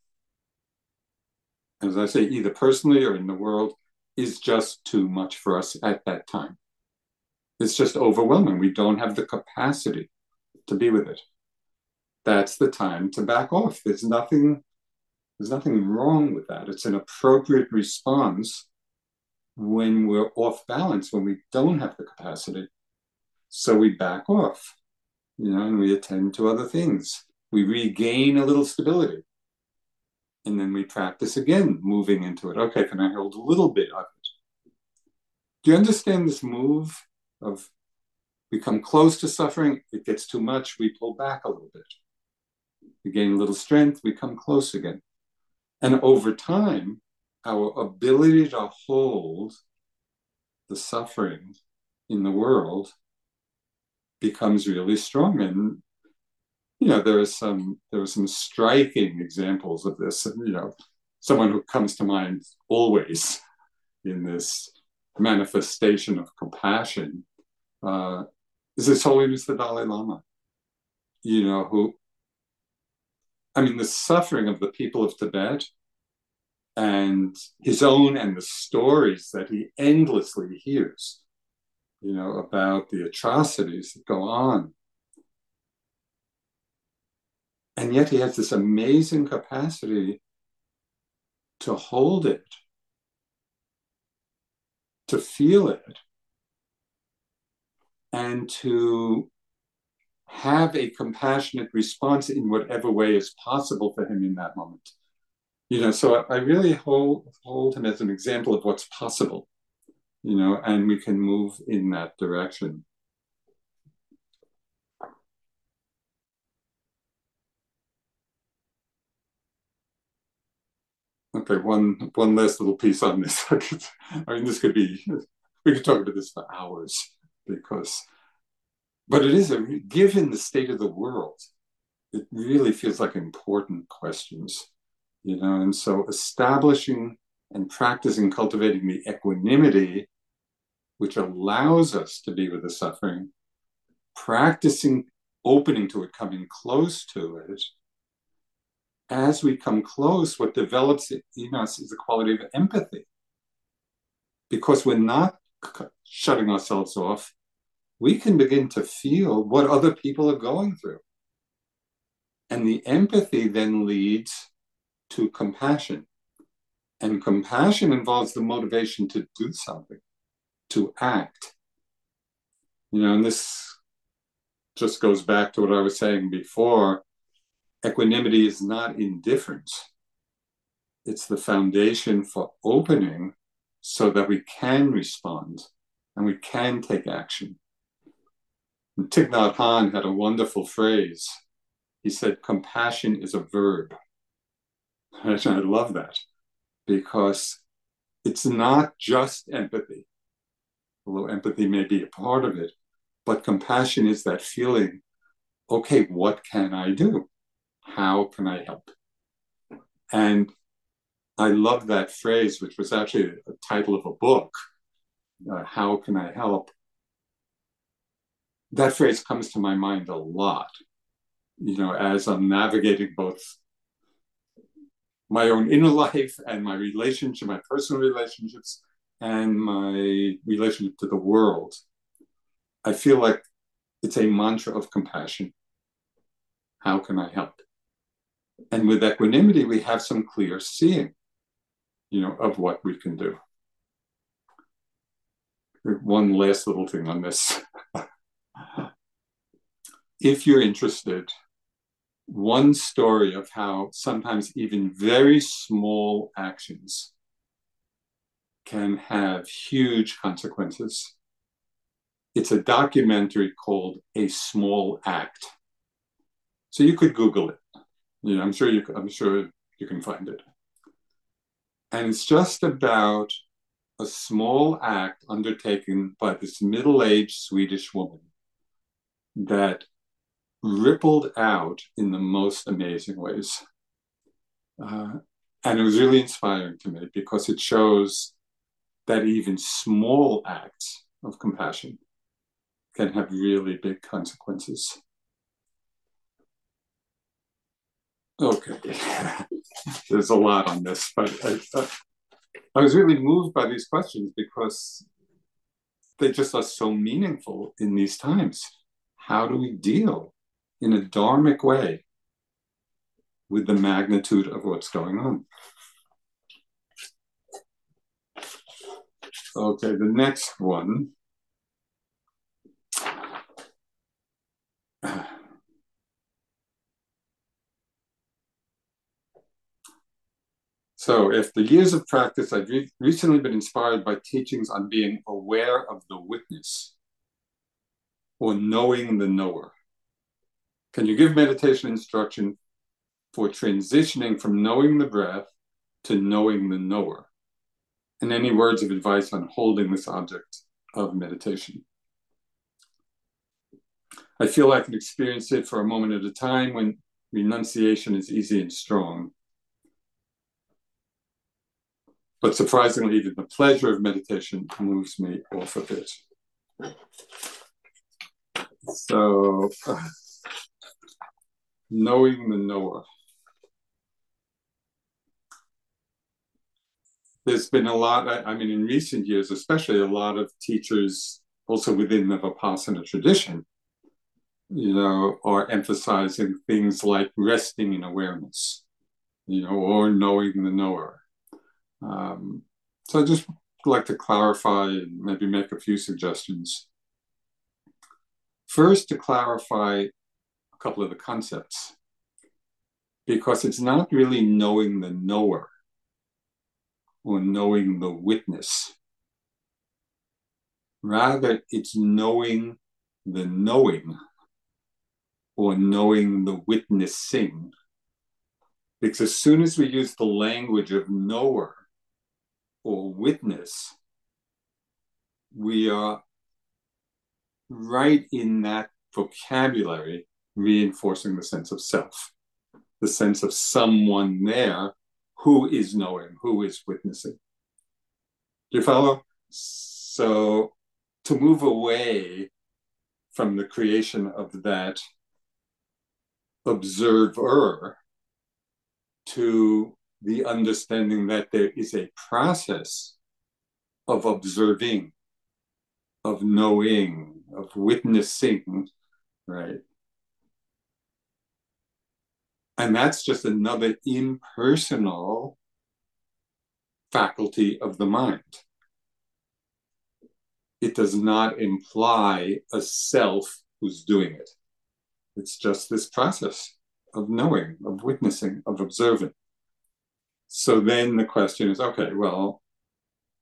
as I say, either personally or in the world, is just too much for us at that time. It's just overwhelming. We don't have the capacity to be with it. That's the time to back off. There's nothing there's nothing wrong with that. It's an appropriate response when we're off balance, when we don't have the capacity. So we back off, you know, and we attend to other things. We regain a little stability. And then we practice again, moving into it. Okay, can I hold a little bit of it? Do you understand this move of we come close to suffering, it gets too much, we pull back a little bit. We gain a little strength, we come close again. And over time, our ability to hold the suffering in the world becomes really strong. And you know, there are some there are some striking examples of this. You know, someone who comes to mind always in this manifestation of compassion uh, is His Holiness the Dalai Lama. You know, who I mean, the suffering of the people of Tibet and his own and the stories that he endlessly hears, you know, about the atrocities that go on and yet he has this amazing capacity to hold it, to feel it, and to have a compassionate response in whatever way is possible for him in that moment. You know, so I really hold hold him as an example of what's possible, you know, and we can move in that direction. Okay, one one last little piece on this. I could, I mean, this could be we could talk about this for hours because, but it is a given the state of the world, it really feels like important questions, you know. And so, establishing and practicing cultivating the equanimity, which allows us to be with the suffering, practicing opening to it, coming close to it, as we come close, what develops in us is a quality of empathy. Because we're not shutting ourselves off, we can begin to feel what other people are going through. And the empathy then leads to compassion. And compassion involves the motivation to do something, to act. You know, and this just goes back to what I was saying before. Equanimity is not indifference, it's the foundation for opening so that we can respond and we can take action. And Thich Nhat Hanh had a wonderful phrase. He said, Compassion is a verb. And I love that because it's not just empathy, although empathy may be a part of it, but compassion is that feeling okay, what can I do? How can I help? And I love that phrase, which was actually a title of a book uh, How Can I Help? That phrase comes to my mind a lot, you know, as I'm navigating both my own inner life and my relationship, my personal relationships, and my relationship to the world. I feel like it's a mantra of compassion. How can I help? And with equanimity, we have some clear seeing, you know, of what we can do. One last little thing on this. if you're interested, one story of how sometimes even very small actions can have huge consequences. It's a documentary called A Small Act. So you could Google it. You know, I'm sure you I'm sure you can find it. And it's just about a small act undertaken by this middle-aged Swedish woman that rippled out in the most amazing ways. Uh, and it was really inspiring to me because it shows that even small acts of compassion can have really big consequences. Okay, there's a lot on this, but I, uh, I was really moved by these questions because they just are so meaningful in these times. How do we deal in a dharmic way with the magnitude of what's going on. Okay, the next one. So, after years of practice, I've re- recently been inspired by teachings on being aware of the witness or knowing the knower. Can you give meditation instruction for transitioning from knowing the breath to knowing the knower? And any words of advice on holding this object of meditation? I feel I can experience it for a moment at a time when renunciation is easy and strong. But surprisingly, even the pleasure of meditation moves me off of it. So, uh, knowing the knower. There's been a lot, I, mean, in recent years, especially a lot of teachers, also within the Vipassana tradition, you know, are emphasizing things like resting in awareness, you know, or knowing the knower. Um, so I just like to clarify and maybe make a few suggestions. First, to clarify a couple of the concepts because it's not really knowing the knower or knowing the witness. Rather, it's knowing the knowing or knowing the witnessing. Because as soon as we use the language of knower or witness, we are right in that vocabulary reinforcing the sense of self, the sense of someone there who is knowing, who is witnessing. Do you follow? So to move away from the creation of that observer to the understanding that there is a process of observing, of knowing, of witnessing, right? And that's just another impersonal faculty of the mind. It does not imply a self who's doing it. It's just this process of knowing, of witnessing, of observing. So then the question is okay, well,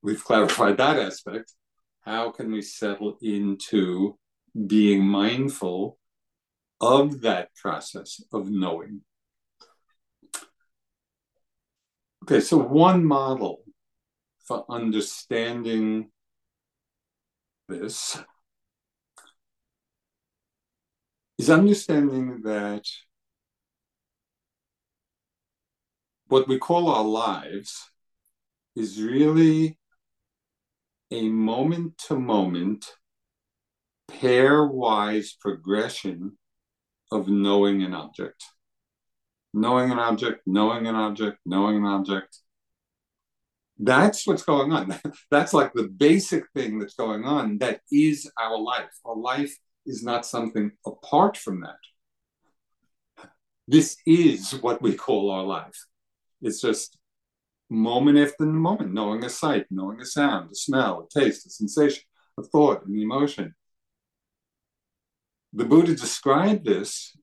we've clarified that aspect. How can we settle into being mindful of that process of knowing? Okay, so one model for understanding this is understanding that what we call our lives is really a moment to moment pairwise progression of knowing an object. Knowing an object, knowing an object, knowing an object. That's what's going on. That's like the basic thing that's going on. That is our life. Our life is not something apart from that. This is what we call our life. It's just moment after moment, knowing a sight, knowing a sound, a smell, a taste, a sensation, a thought, an emotion. The Buddha described this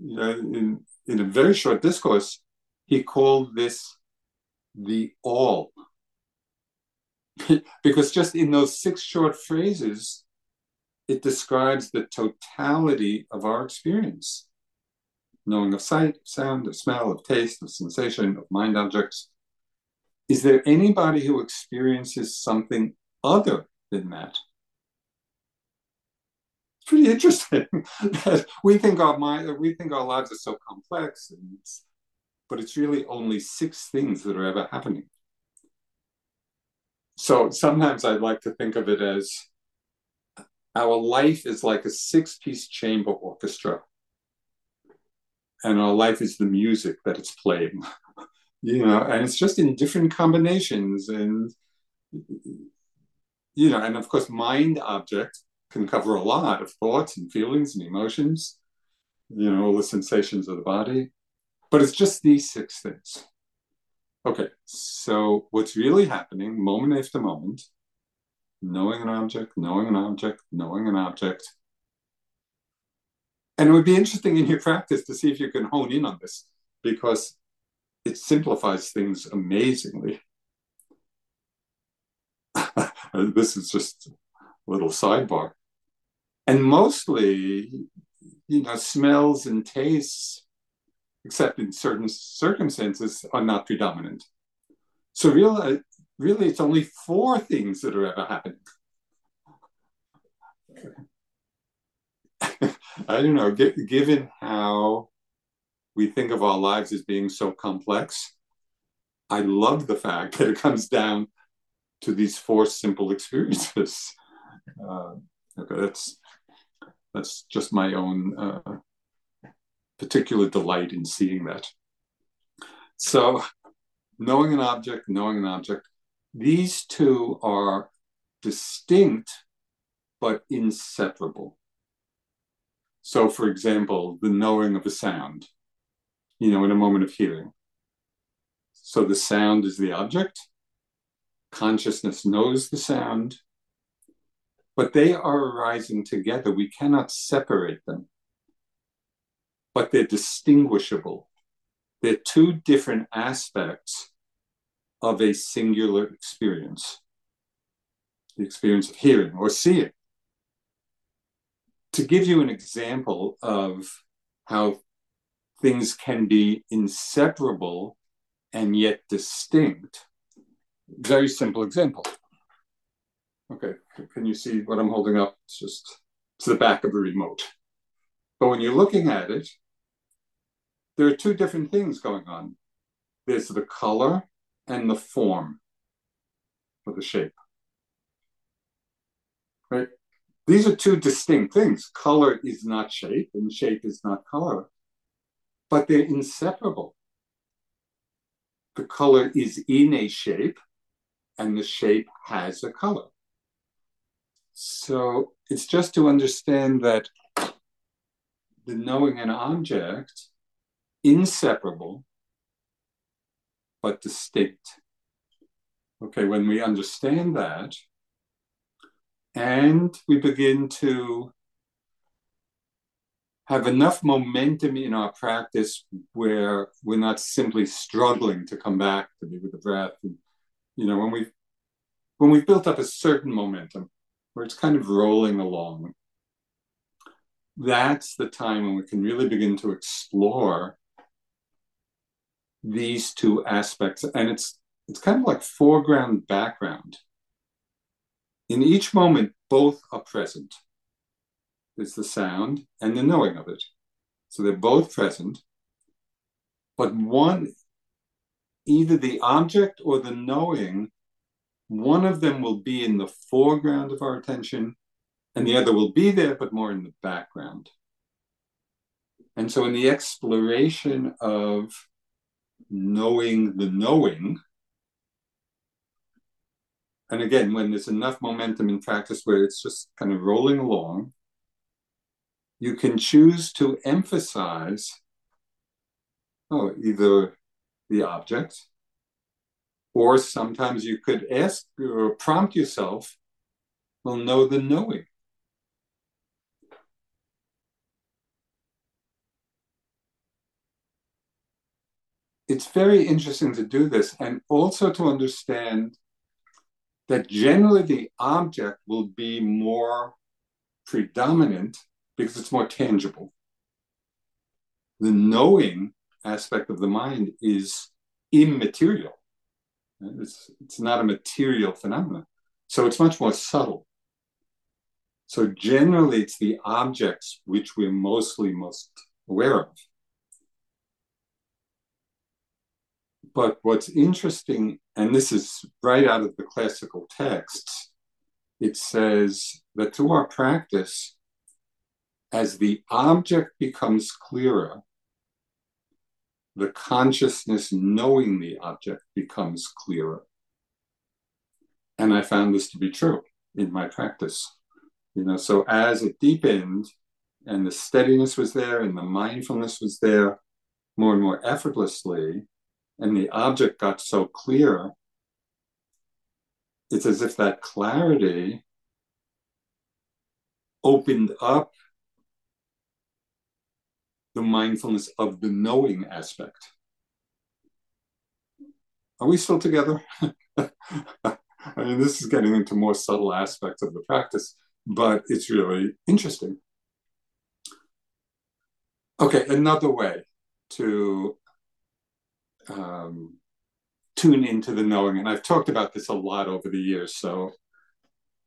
you know, in, in a very short discourse. He called this the all. because just in those six short phrases, it describes the totality of our experience knowing of sight, sound, of smell, of taste, of sensation, of mind objects. Is there anybody who experiences something other than that? It's pretty interesting that we think our mind, we think our lives are so complex, and but it's really only six things that are ever happening. So sometimes I'd like to think of it as our life is like a six piece chamber orchestra and our life is the music that it's playing you know and it's just in different combinations and you know and of course mind object can cover a lot of thoughts and feelings and emotions you know all the sensations of the body but it's just these six things okay so what's really happening moment after moment knowing an object, knowing an object, knowing an object. And it would be interesting in your practice to see if you can hone in on this because it simplifies things amazingly. this is just a little sidebar. And mostly, you know, smells and tastes, except in certain circumstances, are not predominant. So real, really it's only four things that are ever happening. I don't know, given how we think of our lives as being so complex, I love the fact that it comes down to these four simple experiences. Uh, okay, that's that's just my own uh, particular delight in seeing that. So, knowing an object, knowing an object, these two are distinct but inseparable. So, for example, the knowing of a sound, you know, in a moment of hearing. So the sound is the object, consciousness knows the sound, but they are arising together. We cannot separate them, but they're distinguishable. They're two different aspects of a singular experience the experience of hearing or seeing. To give you an example of how things can be inseparable and yet distinct, very simple example. Okay, can you see what I'm holding up? It's just to the back of the remote. But when you're looking at it, there are two different things going on. There's the color and the form or the shape. Right? These are two distinct things. Color is not shape, and shape is not color, but they're inseparable. The color is in a shape, and the shape has a color. So it's just to understand that the knowing an object, inseparable, but distinct. Okay, when we understand that, and we begin to have enough momentum in our practice where we're not simply struggling to come back to be with the breath. And, you know, when we've when we've built up a certain momentum where it's kind of rolling along, that's the time when we can really begin to explore these two aspects. And it's it's kind of like foreground background. In each moment, both are present. There's the sound and the knowing of it. So they're both present. But one, either the object or the knowing, one of them will be in the foreground of our attention, and the other will be there, but more in the background. And so, in the exploration of knowing the knowing, and again, when there's enough momentum in practice where it's just kind of rolling along, you can choose to emphasize oh, either the object, or sometimes you could ask or prompt yourself, well, know the knowing. It's very interesting to do this and also to understand that generally the object will be more predominant because it's more tangible. The knowing aspect of the mind is immaterial. It's, it's not a material phenomenon. So it's much more subtle. So generally, it's the objects which we're mostly most aware of. But what's interesting, and this is right out of the classical texts, it says that through our practice, as the object becomes clearer, the consciousness knowing the object becomes clearer. And I found this to be true in my practice. You know, so as it deepened and the steadiness was there and the mindfulness was there more and more effortlessly, and the object got so clear, it's as if that clarity opened up the mindfulness of the knowing aspect. Are we still together? I mean, this is getting into more subtle aspects of the practice, but it's really interesting. Okay, another way to um, tune into the knowing. And I've talked about this a lot over the years. So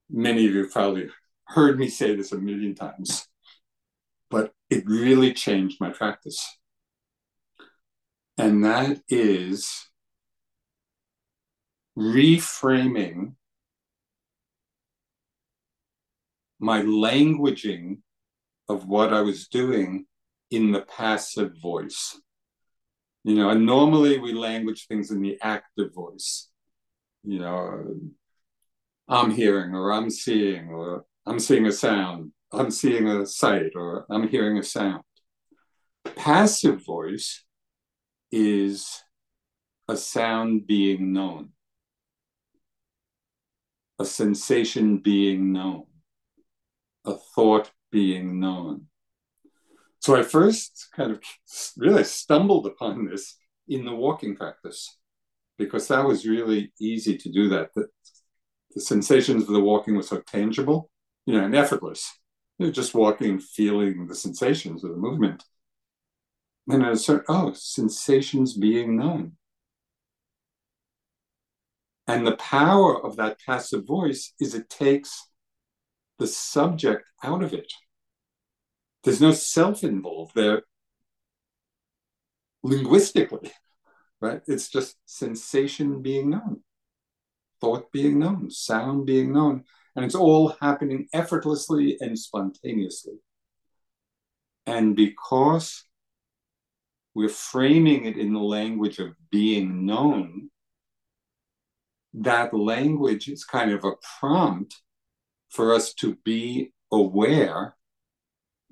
many of you probably heard me say this a million times, but it really changed my practice. And that is reframing my languaging of what I was doing in the passive voice. You know, and normally we language things in the active voice. You know, I'm hearing or I'm seeing or I'm seeing a sound, I'm seeing a sight or I'm hearing a sound. Passive voice is a sound being known, a sensation being known, a thought being known. So I first kind of really stumbled upon this in the walking practice because that was really easy to do that. The, the sensations of the walking were so tangible, you know, and effortless. You know, just walking, feeling the sensations of the movement. And I started, oh, sensations being known. And the power of that passive voice is it takes the subject out of it. There's no self involved there linguistically, right? It's just sensation being known, thought being known, sound being known, and it's all happening effortlessly and spontaneously. And because we're framing it in the language of being known, that language is kind of a prompt for us to be aware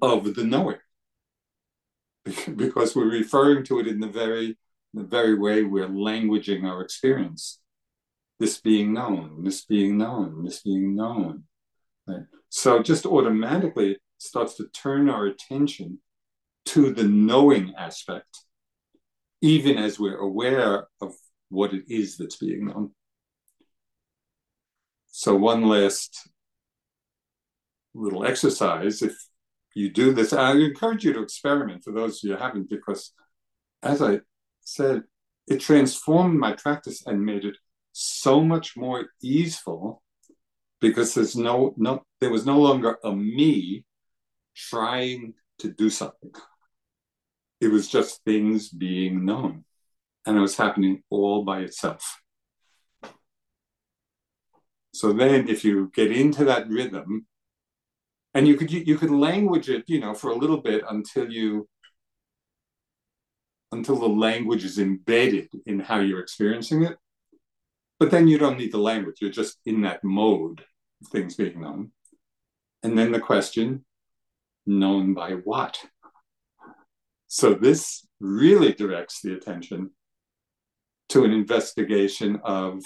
of the knowing because we're referring to it in the very the very way we're languaging our experience this being known this being known this being known right? so just automatically it starts to turn our attention to the knowing aspect, even as we're aware of what it is that's being known. So, one last little exercise. If you do this, I encourage you to experiment for those you who haven't, because as I said, it transformed my practice and made it so much more easeful because there's no no there was no longer a me trying to do something. It was just things being known. And it was happening all by itself. So then if you get into that rhythm, and you could you could language it, you know, for a little bit until you until the language is embedded in how you're experiencing it. But then you don't need the language, you're just in that mode of things being known. And then the question, known by what? So this really directs the attention to an investigation of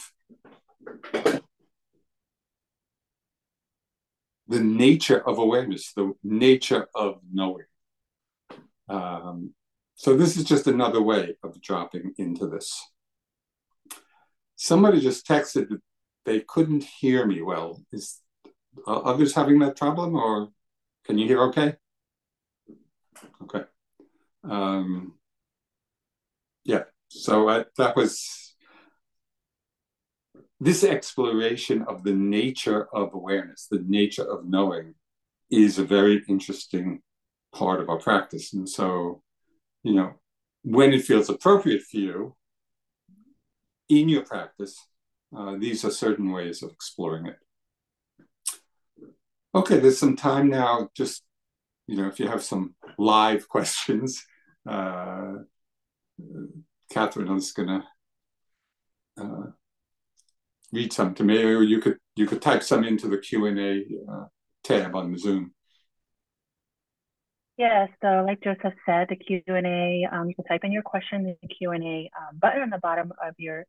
the nature of awareness, the nature of knowing. Um, so this is just another way of dropping into this. Somebody just texted that they couldn't hear me well. Is others having that problem, or can you hear okay? Okay. Um, yeah. So I, that was this exploration of the nature of awareness, the nature of knowing, is a very interesting part of our practice. And so you know, when it feels appropriate for you in your practice, uh, these are certain ways of exploring it. Okay, there's some time now. Just, you know, if you have some live questions, uh, Catherine is going to uh, read some to me, or you could you could type some into the Q and A uh, tab on the Zoom. Yeah, so like Joseph said, the Q&A, um, you can type in your question in the Q&A um, button on the bottom of your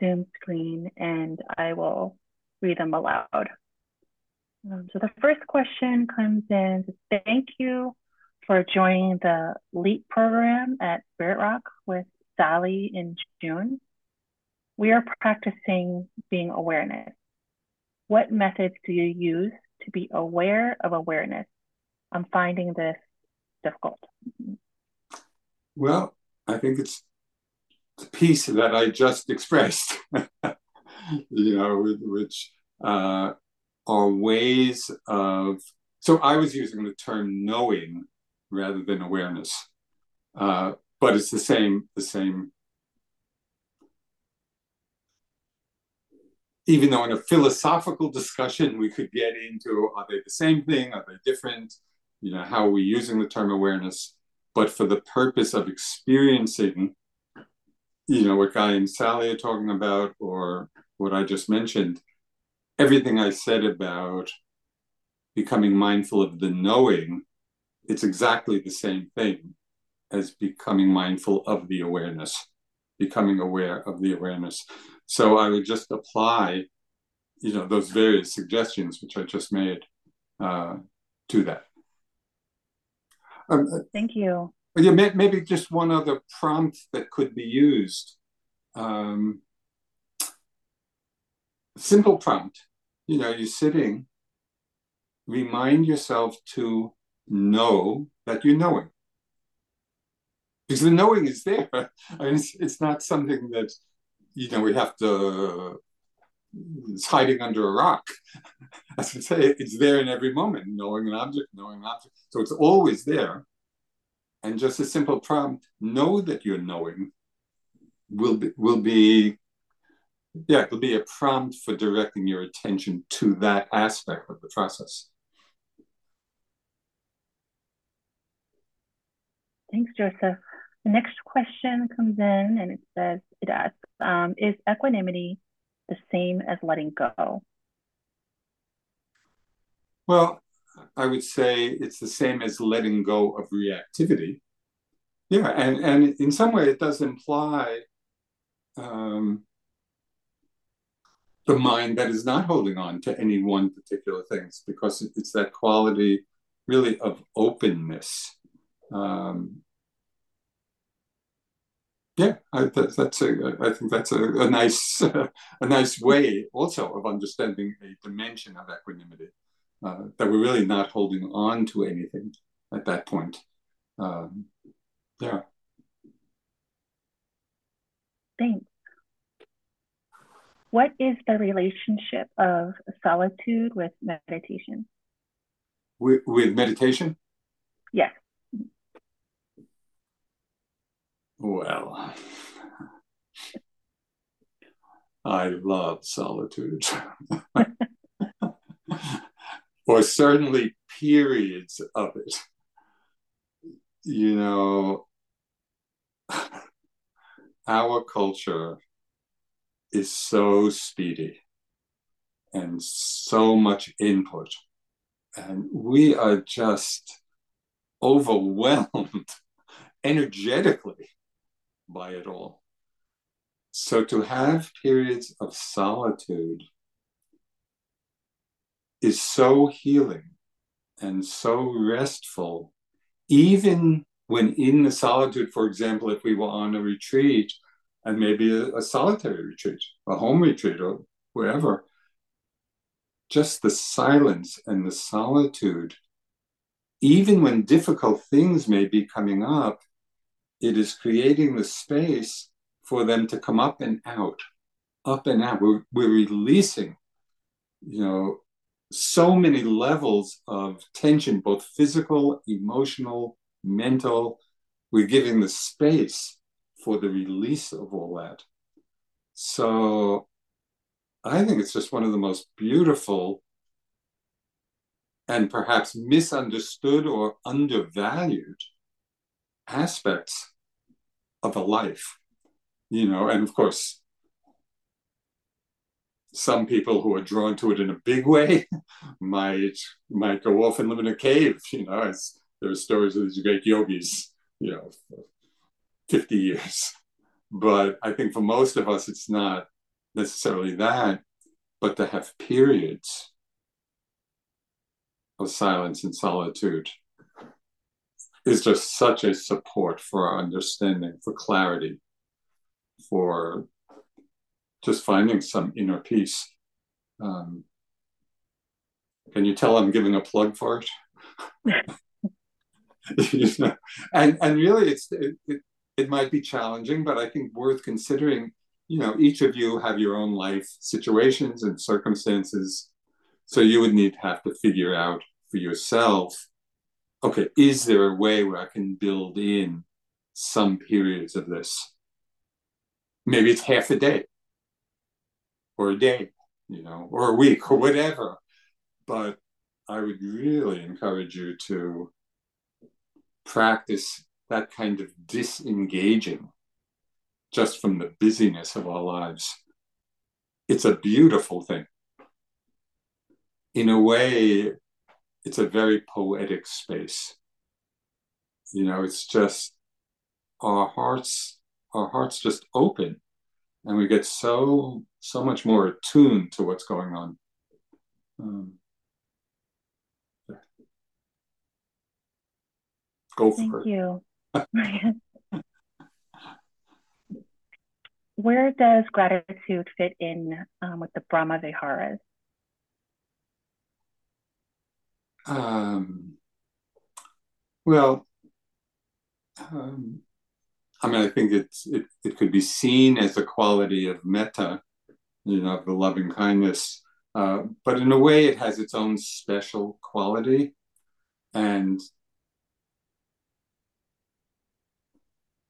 Zoom screen, and I will read them aloud. Um, so the first question comes in, thank you for joining the LEAP program at Spirit Rock with Sally in June. We are practicing being awareness. What methods do you use to be aware of awareness? I'm finding this difficult? Well, I think it's the piece that I just expressed, you know, which uh, are ways of. So I was using the term knowing rather than awareness, uh, but it's the same. The same. Even though in a philosophical discussion we could get into are they the same thing? Are they different? you know, how are we using the term awareness, but for the purpose of experiencing, you know, what Guy and Sally are talking about, or what I just mentioned, everything I said about becoming mindful of the knowing, it's exactly the same thing as becoming mindful of the awareness, becoming aware of the awareness. So I would just apply, you know, those various suggestions which I just made uh, to that. Um, uh, Thank you. Yeah, maybe just one other prompt that could be used. Um, simple prompt. You know, you're sitting. Remind yourself to know that you're knowing. Because the knowing is there. I mean, it's, it's not something that, you know, we have to it's hiding under a rock. As I say, it's there in every moment, knowing an object, knowing an object. So it's always there. And just a simple prompt, know that you're knowing, will be, will be yeah, it'll be a prompt for directing your attention to that aspect of the process. Thanks, Joseph. The next question comes in and it says, it um, is equanimity the same as letting go? Well, I would say it's the same as letting go of reactivity. Yeah, and, and in some way it does imply um, the mind that is not holding on to any one particular things because it's that quality really of openness Um, yeah, I, that, that's a. I think that's a, a nice, uh, a nice way also of understanding a dimension of equanimity uh, that we're really not holding on to anything at that point. Um, yeah. Thanks. What is the relationship of solitude with meditation? With, with meditation? Yes. Well, I love solitude. or certainly periods of it. You know, our culture is so speedy and so much input, and we are just overwhelmed energetically by it all. So to have periods of solitude is so healing and so restful, even when in the solitude, for example, if we were on a retreat and maybe a, a solitary retreat, a home retreat, or wherever, just the silence and the solitude, even when difficult things may be coming up, it is creating the space for them to come up and out, up and out. We're, we're releasing, you know, so many levels of tension, both physical, emotional, mental. We're giving the space for the release of all that. So I think it's just one of the most beautiful and perhaps misunderstood or undervalued aspects of a life you know and of course some people who are drawn to it in a big way might might go off and live in a cave you know it's, there are stories of these great yogis you know 50 years. But i think for most of us it's not necessarily that but to have periods of silence and solitude is just such a support for our understanding, for clarity, for just finding some inner peace. Um, can you tell I'm giving a plug for it? you know? and and really, it's it, it, it might be challenging, but I think worth considering. You know, each of you have your own life situations and circumstances, so you would need to have to figure out for yourself okay, is there a way where I can build in some periods of this? Maybe it's half a day or a day, you know, or a week or whatever. But I would really encourage you to practice that kind of disengaging just from the busyness of our lives. It's a beautiful thing. In a way, it's a very poetic space. You know, it's just our hearts, our hearts just open and we get so so much more attuned to what's going on. Um, yeah. Go for Thank it. you. Where does gratitude fit in um, with the Brahma Viharas? Um, well, um, I mean, I think it's it, it could be seen as a quality of metta, you know, of the loving kindness, uh, but in a way, it has its own special quality, and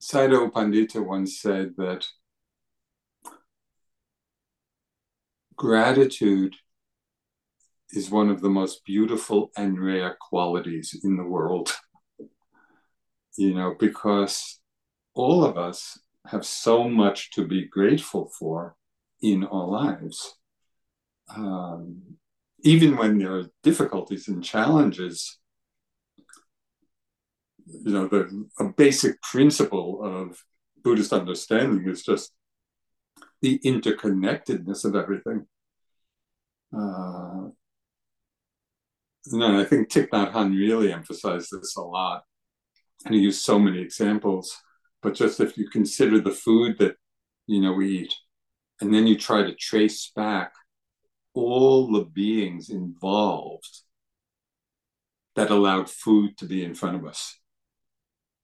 Sayadaw Pandita once said that gratitude is one of the most beautiful and rare qualities in the world. you know, because all of us have so much to be grateful for in our lives. Um, even when there are difficulties and challenges, you know, the a basic principle of Buddhist understanding is just the interconnectedness of everything. Uh, no, I think Thich Nhat Hanh really emphasized this a lot. and he used so many examples, but just if you consider the food that you know we eat, and then you try to trace back all the beings involved that allowed food to be in front of us.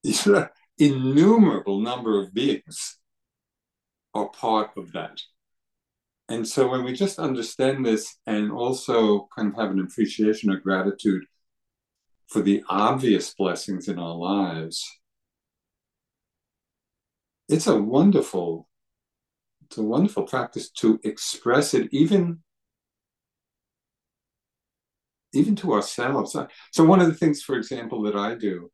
Innumerable number of beings are part of that. And so when we just understand this and also kind of have an appreciation or gratitude for the obvious blessings in our lives, it's a wonderful, it's a wonderful practice to express it even even to ourselves. So one of the things, for example, that I do,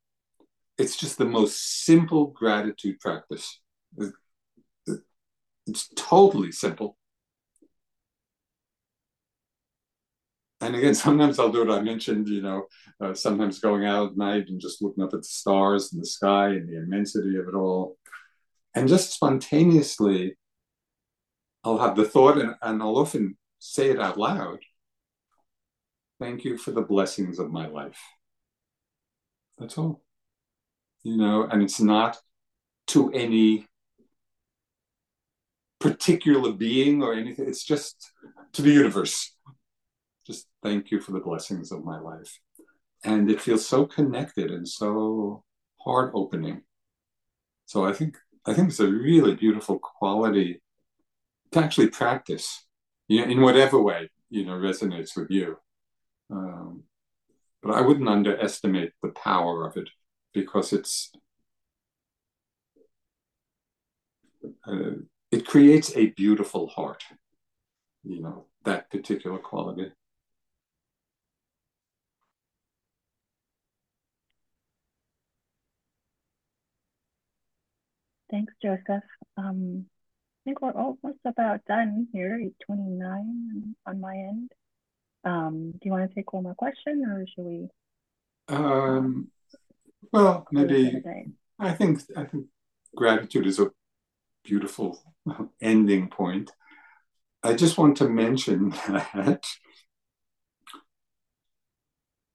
it's just the most simple gratitude practice. It's totally simple. And again, sometimes I'll do what I mentioned, you know, uh, sometimes going out at night and just looking up at the stars and the sky and the immensity of it all. And just spontaneously, I'll have the thought and, and I'll often say it out loud Thank you for the blessings of my life. That's all. You know, and it's not to any particular being or anything. It's just to the universe. Just thank you for the blessings of my life. And it feels so connected and so heart opening. So I think I think it's a really beautiful quality to actually practice, you know, in whatever way, you know, resonates with you. Um, but I wouldn't underestimate the power of it because it's uh, it creates a beautiful heart. You know that particular quality. Thanks, Joseph. Um, I think we're almost about done here, 829 on my end. Um, do you want to take one more question or should we? Um, well, maybe I think I think gratitude is a beautiful ending point. I just want to mention that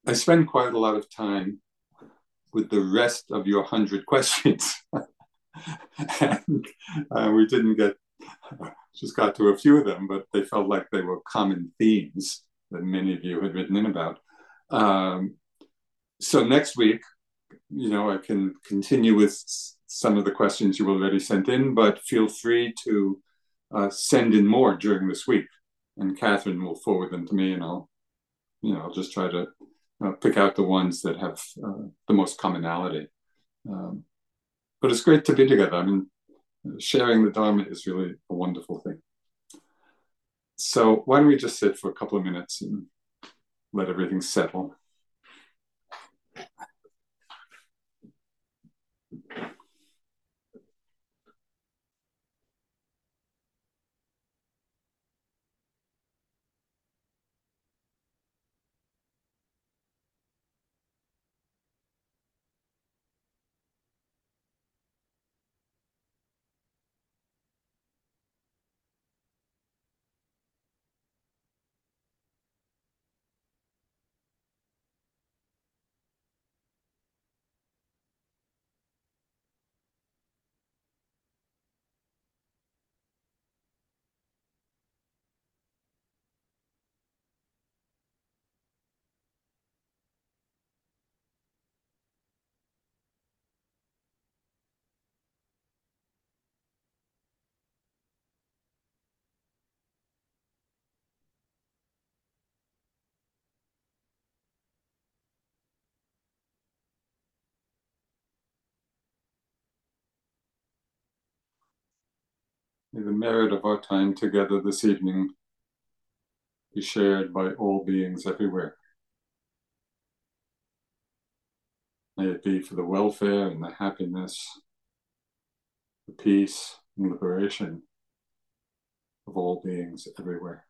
I spend quite a lot of time with the rest of your hundred questions, and uh, we didn't get just got to a few of them, but they felt like they were common themes that many of you had written in about. Um, so next week, you know, I can continue with some of the questions you already sent in, but feel free to uh, send in more during this week, and Catherine will forward them to me, and I'll, you know, I'll just try to uh, pick out the ones that have uh, the most commonality. Um, but it's great to be together. I mean, sharing the Dharma is really a wonderful thing. So why don't we just sit for a couple of minutes and let everything settle. May the merit of our time together this evening be shared by all beings everywhere. May it be for the welfare and the happiness, the peace and liberation of all beings everywhere.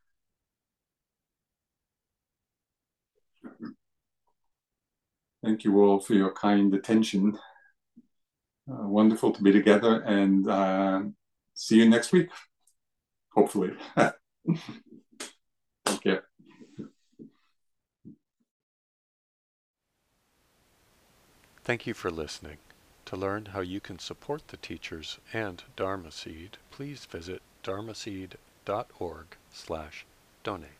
Thank you all for your kind attention. Uh, wonderful to be together and uh, see you next week, hopefully. Care. Thank you for listening. To learn how you can support the teachers and Dharma Seed, please visit dharmaseed.org slash donate.